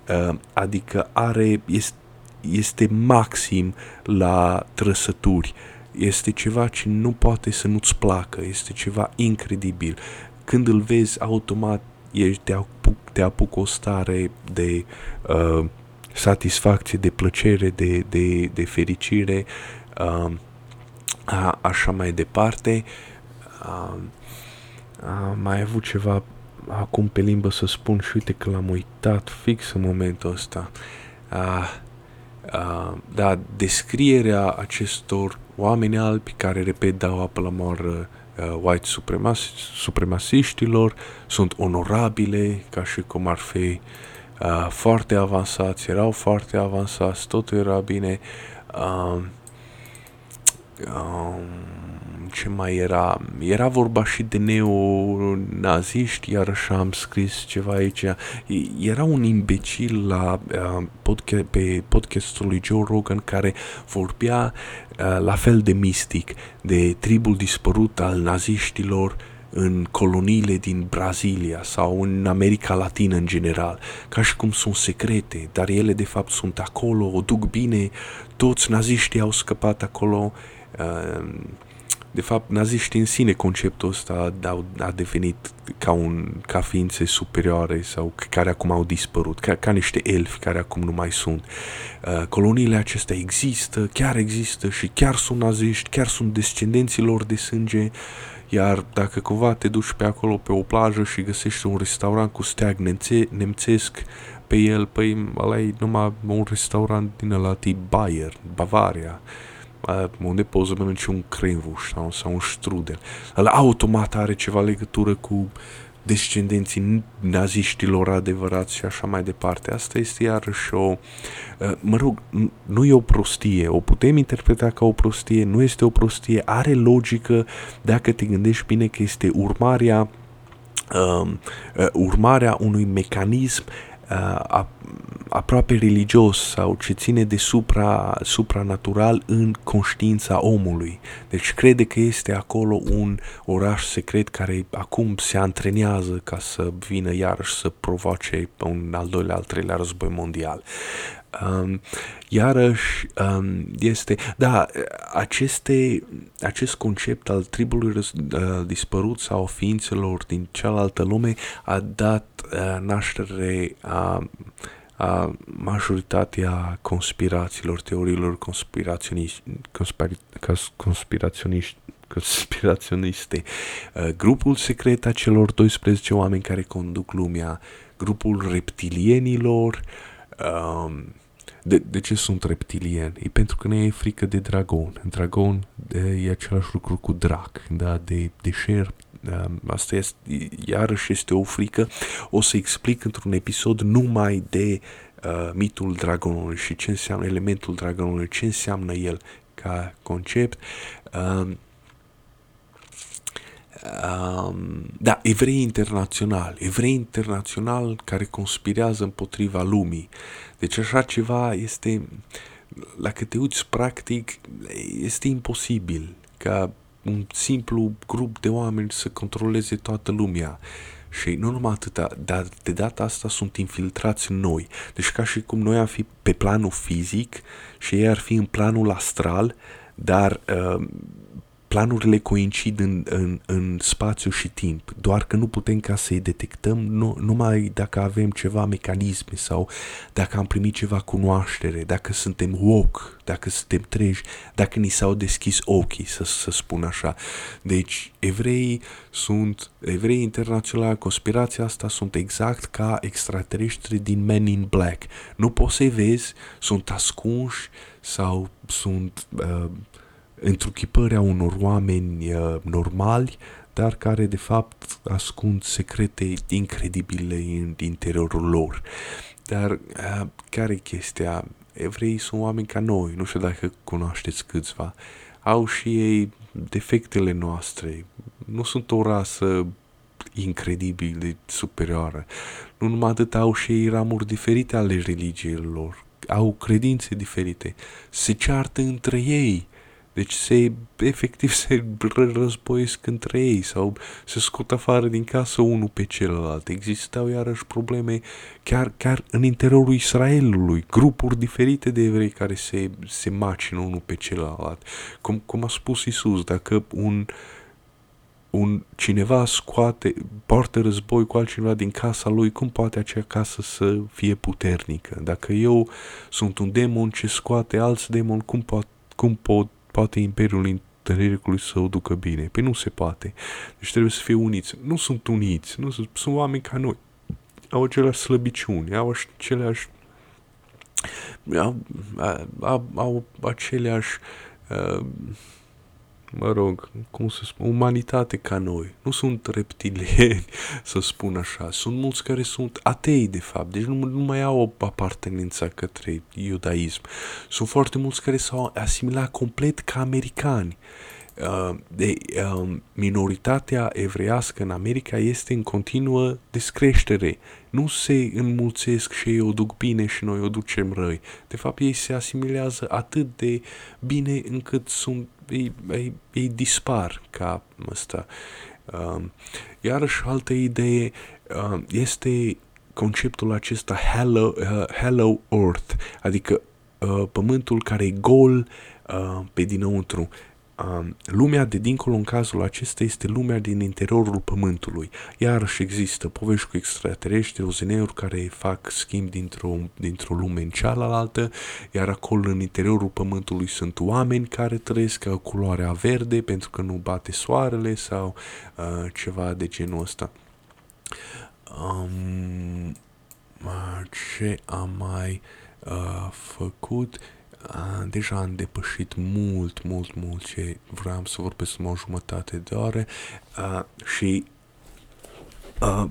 Speaker 1: uh, adică are, este, este maxim la trăsături. Este ceva ce nu poate să nu-ți placă, este ceva incredibil când îl vezi, automat ești, te, apuc, te apuc o stare de uh, satisfacție, de plăcere, de, de, de fericire, uh, a, așa mai departe. Uh, uh, mai avut ceva acum pe limbă să spun și uite că l-am uitat fix în momentul ăsta. Uh, uh, da, descrierea acestor oameni albi care, repet, dau apă la moară uh, white supremas- supremasiștilor, sunt onorabile, ca și cum ar fi uh, foarte avansați, erau foarte avansați, totul era bine. Uh, uh, ce mai era? Era vorba și de neonaziști, iarăși am scris ceva aici. Era un imbecil la, uh, podcast, pe podcastul lui Joe Rogan care vorbea uh, la fel de mistic de tribul dispărut al naziștilor în coloniile din Brazilia sau în America Latină în general, ca și cum sunt secrete, dar ele de fapt sunt acolo, o duc bine, toți naziștii au scăpat acolo, uh, de fapt, naziștii în sine, conceptul ăsta a, a devenit ca, un, ca ființe superioare sau care acum au dispărut, ca, ca niște elfi care acum nu mai sunt. Uh, coloniile acestea există, chiar există și chiar sunt naziști, chiar sunt descendenții lor de sânge, iar dacă cumva te duci pe acolo pe o plajă și găsești un restaurant cu steag nemțe, nemțesc pe el, păi ăla e numai un restaurant din ăla tip Bayer, Bavaria unde poți să mănânci un cremvuș sau, sau un strudel. Ăla automat are ceva legătură cu descendenții naziștilor adevărați și așa mai departe. Asta este iarăși o, mă rog, nu e o prostie, o putem interpreta ca o prostie, nu este o prostie, are logică dacă te gândești bine că este urmarea, uh, urmarea unui mecanism uh, aproape religios sau ce ține de supra, supranatural în conștiința omului. Deci crede că este acolo un oraș secret care acum se antrenează ca să vină iarăși să provoace un al doilea, al treilea război mondial. Um, iarăși um, este, da, aceste, acest concept al tribului răz, uh, dispărut sau ființelor din cealaltă lume a dat uh, naștere a a majoritatea conspirațiilor, teoriilor conspiraționiști, conspiri, conspiraționiști conspiraționiste. Uh, grupul secret a celor 12 oameni care conduc lumea, grupul reptilienilor, uh, de, de ce sunt reptilieni? E pentru că ne e frică de dragon. Dragon de, e același lucru cu drac, da? de, de șer. Asta este, iarăși este o frică. O să explic într-un episod numai de uh, mitul dragonului și ce înseamnă elementul dragonului, ce înseamnă el ca concept. Uh, um, da, evrei internațional, evrei internațional care conspirează împotriva lumii. Deci așa ceva este, la cât te uiți practic, este imposibil ca un simplu grup de oameni să controleze toată lumea. Și nu numai atâta, dar de data asta sunt infiltrați în noi. Deci ca și cum noi am fi pe planul fizic și ei ar fi în planul astral, dar uh, planurile coincid în, în, în spațiu și timp, doar că nu putem ca să-i detectăm nu, numai dacă avem ceva mecanisme sau dacă am primit ceva cunoaștere, dacă suntem woke, dacă suntem treji, dacă ni s-au deschis ochii, să, să spun așa. Deci, evreii sunt, evreii internaționali, conspirația asta sunt exact ca extraterestri din Men in Black. Nu poți să-i vezi, sunt ascunși sau sunt... Uh, întruchipări a unor oameni uh, normali, dar care de fapt ascund secrete incredibile în interiorul lor. dar uh, care e chestia? Evreii sunt oameni ca noi, nu știu dacă cunoașteți câțiva. Au și ei defectele noastre. Nu sunt o rasă incredibil de superioară. Nu numai atât, au și ei ramuri diferite ale religiilor. Au credințe diferite. Se ceartă între ei deci se, efectiv se războiesc între ei sau se scot afară din casă unul pe celălalt. Existau iarăși probleme chiar, chiar în interiorul Israelului, grupuri diferite de evrei care se, se macină unul pe celălalt. Cum, cum a spus Isus, dacă un, un cineva scoate, poartă război cu altcineva din casa lui, cum poate acea casă să fie puternică? Dacă eu sunt un demon ce scoate alți demoni, cum pot, cum pot poate Imperiul Întunericului să o ducă bine. Păi nu se poate. Deci trebuie să fie uniți. Nu sunt uniți, nu sunt, sunt oameni ca noi. Au aceleași slăbiciuni, au aceleași au, au, au aceleași uh, mă rog, cum să spun, umanitate ca noi. Nu sunt reptilieni, să spun așa. Sunt mulți care sunt atei, de fapt. Deci nu, nu mai au o apartenență către iudaism. Sunt foarte mulți care s-au asimilat complet ca americani. Uh, de, uh, minoritatea evreiască în America este în continuă descreștere. Nu se înmulțesc și ei o duc bine și noi o ducem răi. De fapt, ei se asimilează atât de bine încât sunt ei, ei, ei dispar ca ăsta. Uh, iarăși altă idee uh, este conceptul acesta hello, uh, hello earth, adică uh, pământul care e gol uh, pe dinăuntru lumea de dincolo în cazul acesta este lumea din interiorul pământului. Iarăși există povești cu extraterestri, ozeneuri care fac schimb dintr-o, dintr-o lume în cealaltă, iar acolo în interiorul pământului sunt oameni care trăiesc cu culoarea verde pentru că nu bate soarele sau uh, ceva de genul ăsta. Um, ce am mai uh, făcut? Deja am depășit mult, mult, mult ce vreau să vorbesc o jumătate de ore. Uh, și uh,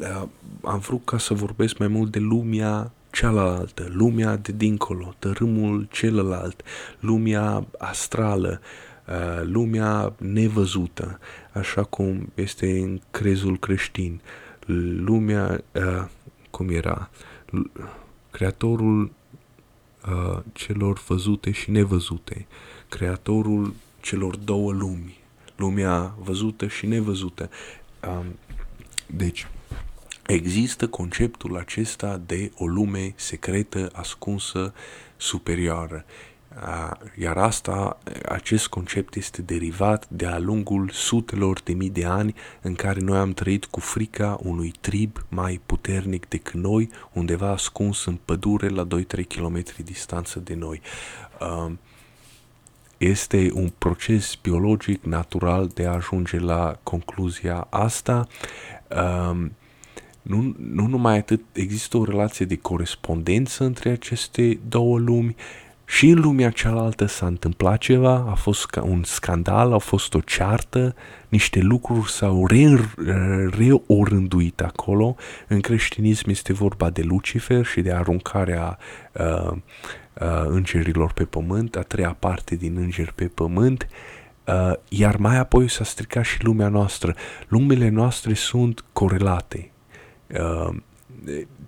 Speaker 1: uh, am vrut ca să vorbesc mai mult de lumea cealaltă, lumea de dincolo, tărâmul celălalt, lumea astrală, uh, lumea nevăzută, așa cum este în crezul creștin, lumea, uh, cum era, creatorul uh, celor văzute și nevăzute, creatorul celor două lumi, lumea văzută și nevăzută. Um, deci, există conceptul acesta de o lume secretă, ascunsă, superioară. Iar asta, acest concept este derivat de-a lungul sutelor de mii de ani în care noi am trăit cu frica unui trib mai puternic decât noi, undeva ascuns în pădure la 2-3 km distanță de noi. Este un proces biologic natural de a ajunge la concluzia asta. Nu, nu numai atât, există o relație de corespondență între aceste două lumi, și în lumea cealaltă s-a întâmplat ceva, a fost ca un scandal, a fost o ceartă, niște lucruri s-au reorânduit acolo. În creștinism este vorba de Lucifer și de aruncarea uh, uh, îngerilor pe pământ, a treia parte din îngeri pe pământ, uh, iar mai apoi s-a stricat și lumea noastră. Lumele noastre sunt corelate. Uh,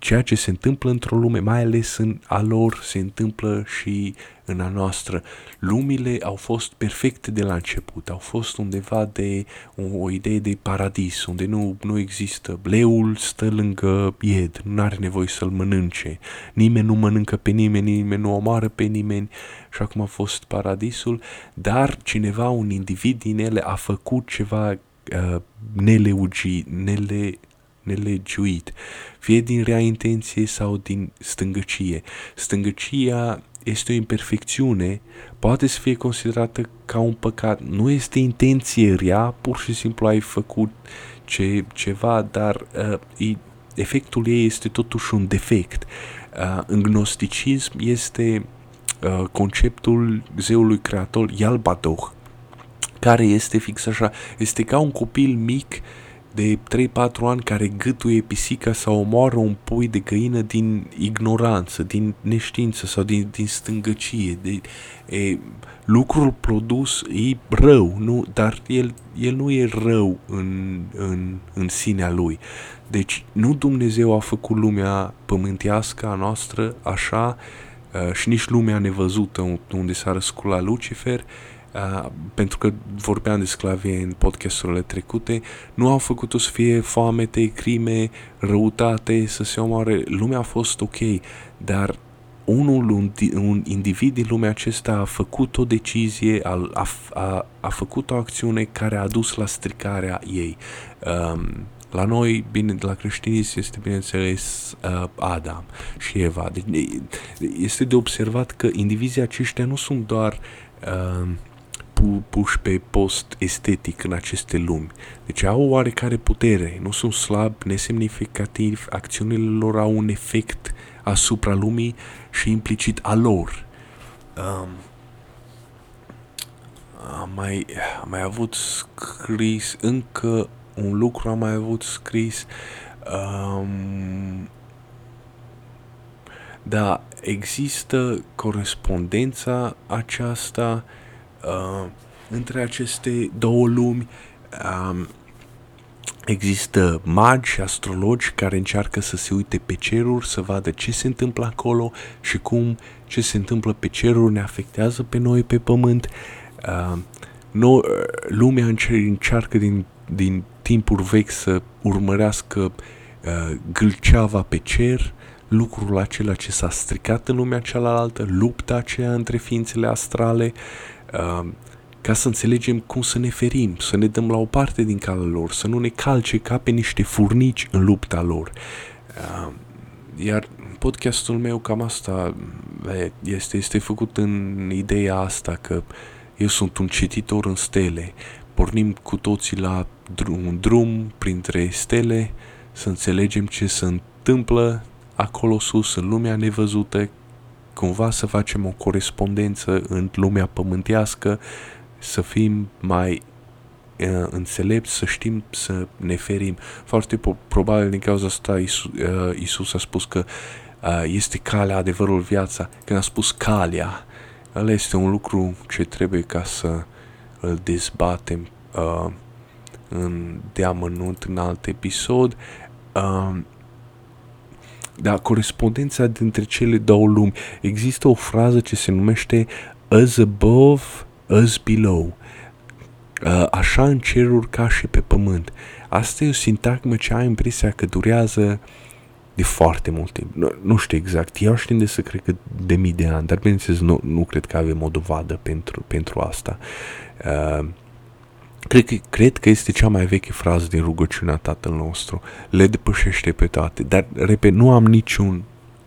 Speaker 1: ceea ce se întâmplă într-o lume, mai ales în a lor, se întâmplă și în a noastră. Lumile au fost perfecte de la început, au fost undeva de o, o idee de paradis, unde nu, nu există. Leul stă lângă ied, nu are nevoie să-l mănânce, nimeni nu mănâncă pe nimeni, nimeni nu omoară pe nimeni și acum a fost paradisul, dar cineva, un individ din ele a făcut ceva uh, neleugi, nele, nelegiuit, fie din rea intenție sau din stângăcie. Stângăcia este o imperfecțiune, poate să fie considerată ca un păcat. Nu este intenție rea, pur și simplu ai făcut ce, ceva, dar uh, efectul ei este totuși un defect. Uh, în gnosticism este uh, conceptul zeului creator Yalbadoh, care este fix așa, este ca un copil mic de 3-4 ani care gâtuie pisica sau omoară un pui de găină din ignoranță, din neștiință sau din, din stângăcie. De, e, lucrul produs e rău, nu? dar el, el nu e rău în, în, în sinea lui. Deci nu Dumnezeu a făcut lumea pământească a noastră așa uh, și nici lumea nevăzută unde s-a răsculat Lucifer, Uh, pentru că vorbeam de sclavie în podcasturile trecute, nu au făcut-o să fie foamete, crime, răutate, să se omoare. Lumea a fost ok, dar unul, un, un individ din lumea acesta a făcut o decizie, a, a, a, a făcut o acțiune care a dus la stricarea ei. Um, la noi, bine, la creștinism este bineînțeles uh, Adam și Eva. Deci, este de observat că indivizii aceștia nu sunt doar uh, pu- puși pe post estetic în aceste lumi. Deci au o oarecare putere, nu sunt slab, nesemnificativ, acțiunile lor au un efect asupra lumii și implicit a lor. Um, am mai, am mai avut scris încă un lucru, am mai avut scris um, da, există corespondența aceasta uh, între aceste două lumi. Um, Există magi și astrologi care încearcă să se uite pe ceruri, să vadă ce se întâmplă acolo și cum ce se întâmplă pe ceruri ne afectează pe noi pe pământ. Uh, no, lumea încearcă din, din timpuri vechi să urmărească uh, gâlceava pe cer, lucrul acela ce s-a stricat în lumea cealaltă, lupta aceea între ființele astrale, uh, ca să înțelegem cum să ne ferim, să ne dăm la o parte din calea lor, să nu ne calce ca pe niște furnici în lupta lor. Uh, iar podcastul meu cam asta este, este făcut în ideea asta că eu sunt un cititor în stele. Pornim cu toții la drum, un drum printre stele să înțelegem ce se întâmplă acolo sus, în lumea nevăzută, cumva să facem o corespondență în lumea pământească, să fim mai uh, înțelepți, să știm să ne ferim. Foarte po- probabil din cauza asta Isus, uh, Isus a spus că uh, este calea, adevărul, viața. Când a spus calea, ăla este un lucru ce trebuie ca să îl dezbatem uh, în deamănunt în alt episod. Uh, da, corespondența dintre cele două lumi. Există o frază ce se numește as above, as below. Uh, așa în ceruri ca și pe pământ. Asta e o sintagmă ce ai impresia că durează de foarte mult timp. Nu, nu știu exact, eu aș tinde să cred că de mii de ani, dar bineînțeles nu, nu cred că avem o dovadă pentru, pentru asta. Uh, Cred că, cred că este cea mai veche frază din rugăciunea Tatăl nostru. Le depășește pe toate. Dar, repet, nu am niciun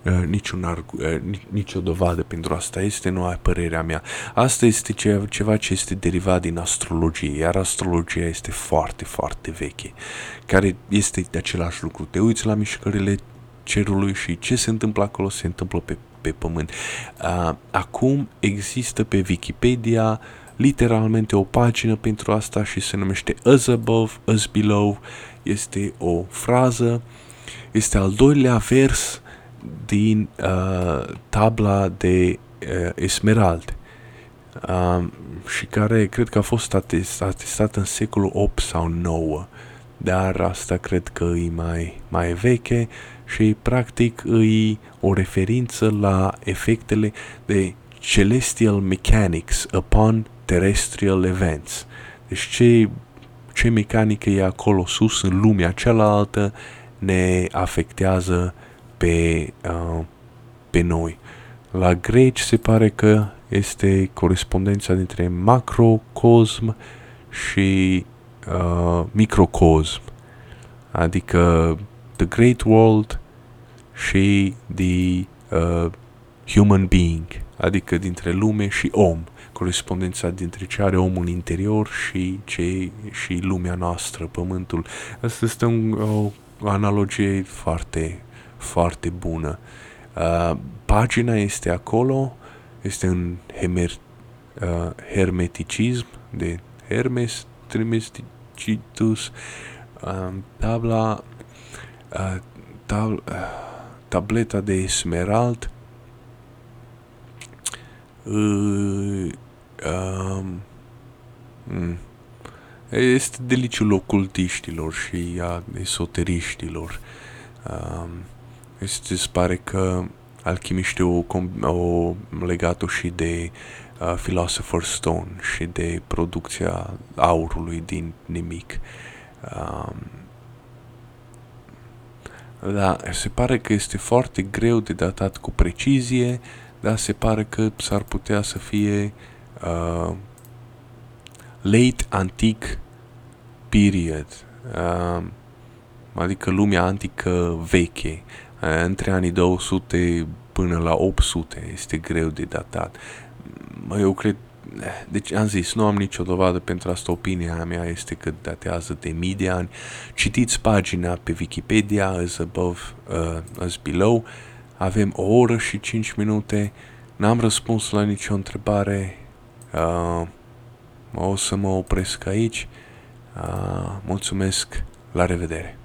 Speaker 1: Uh, niciun argu, uh, nicio dovadă pentru asta. Este noua părerea mea. Asta este ceva, ceva ce este derivat din astrologie, iar astrologia este foarte, foarte veche, care este de același lucru. Te uiți la mișcările cerului și ce se întâmplă acolo se întâmplă pe, pe pământ. Uh, acum există pe Wikipedia literalmente o pagină pentru asta și se numește As Above, As Below. Este o frază, este al doilea vers din uh, tabla de uh, Esmeralda uh, și care cred că a fost atestat, atestat în secolul 8 sau 9 dar asta cred că e mai, mai veche și practic e o referință la efectele de celestial mechanics upon terrestrial events. Deci ce, ce mecanică e acolo sus în lumea cealaltă ne afectează pe, uh, pe noi. La greci se pare că este corespondența dintre macrocosm și uh, microcosm, adică the great world și the uh, human being, adică dintre lume și om, corespondența dintre ce are omul în interior și ce și lumea noastră, pământul. Asta este un, o analogie foarte foarte bună. Uh, pagina este acolo, este în hemer, uh, hermeticism de Hermes Trimestitus uh, tabla, uh, tab, uh, tableta de esmerald, uh, um, mm, este deliciul ocultiștilor și a esoteriștilor. Um, este, se pare că alchimiștii au, au legat-o și de uh, Philosopher's Stone și de producția aurului din nimic. Um, da, se pare că este foarte greu de datat cu precizie, dar se pare că s-ar putea să fie uh, late antic period, uh, adică lumea antică veche, uh, între anii 200 până la 800, este greu de datat. Eu cred, deci am zis, nu am nicio dovadă pentru asta, opinia mea este că datează de mii de ani. Citiți pagina pe Wikipedia, as above, uh, as below, avem o oră și 5 minute, n-am răspuns la nicio întrebare, uh, o să mă opresc aici. Uh, mulțumesc, la revedere!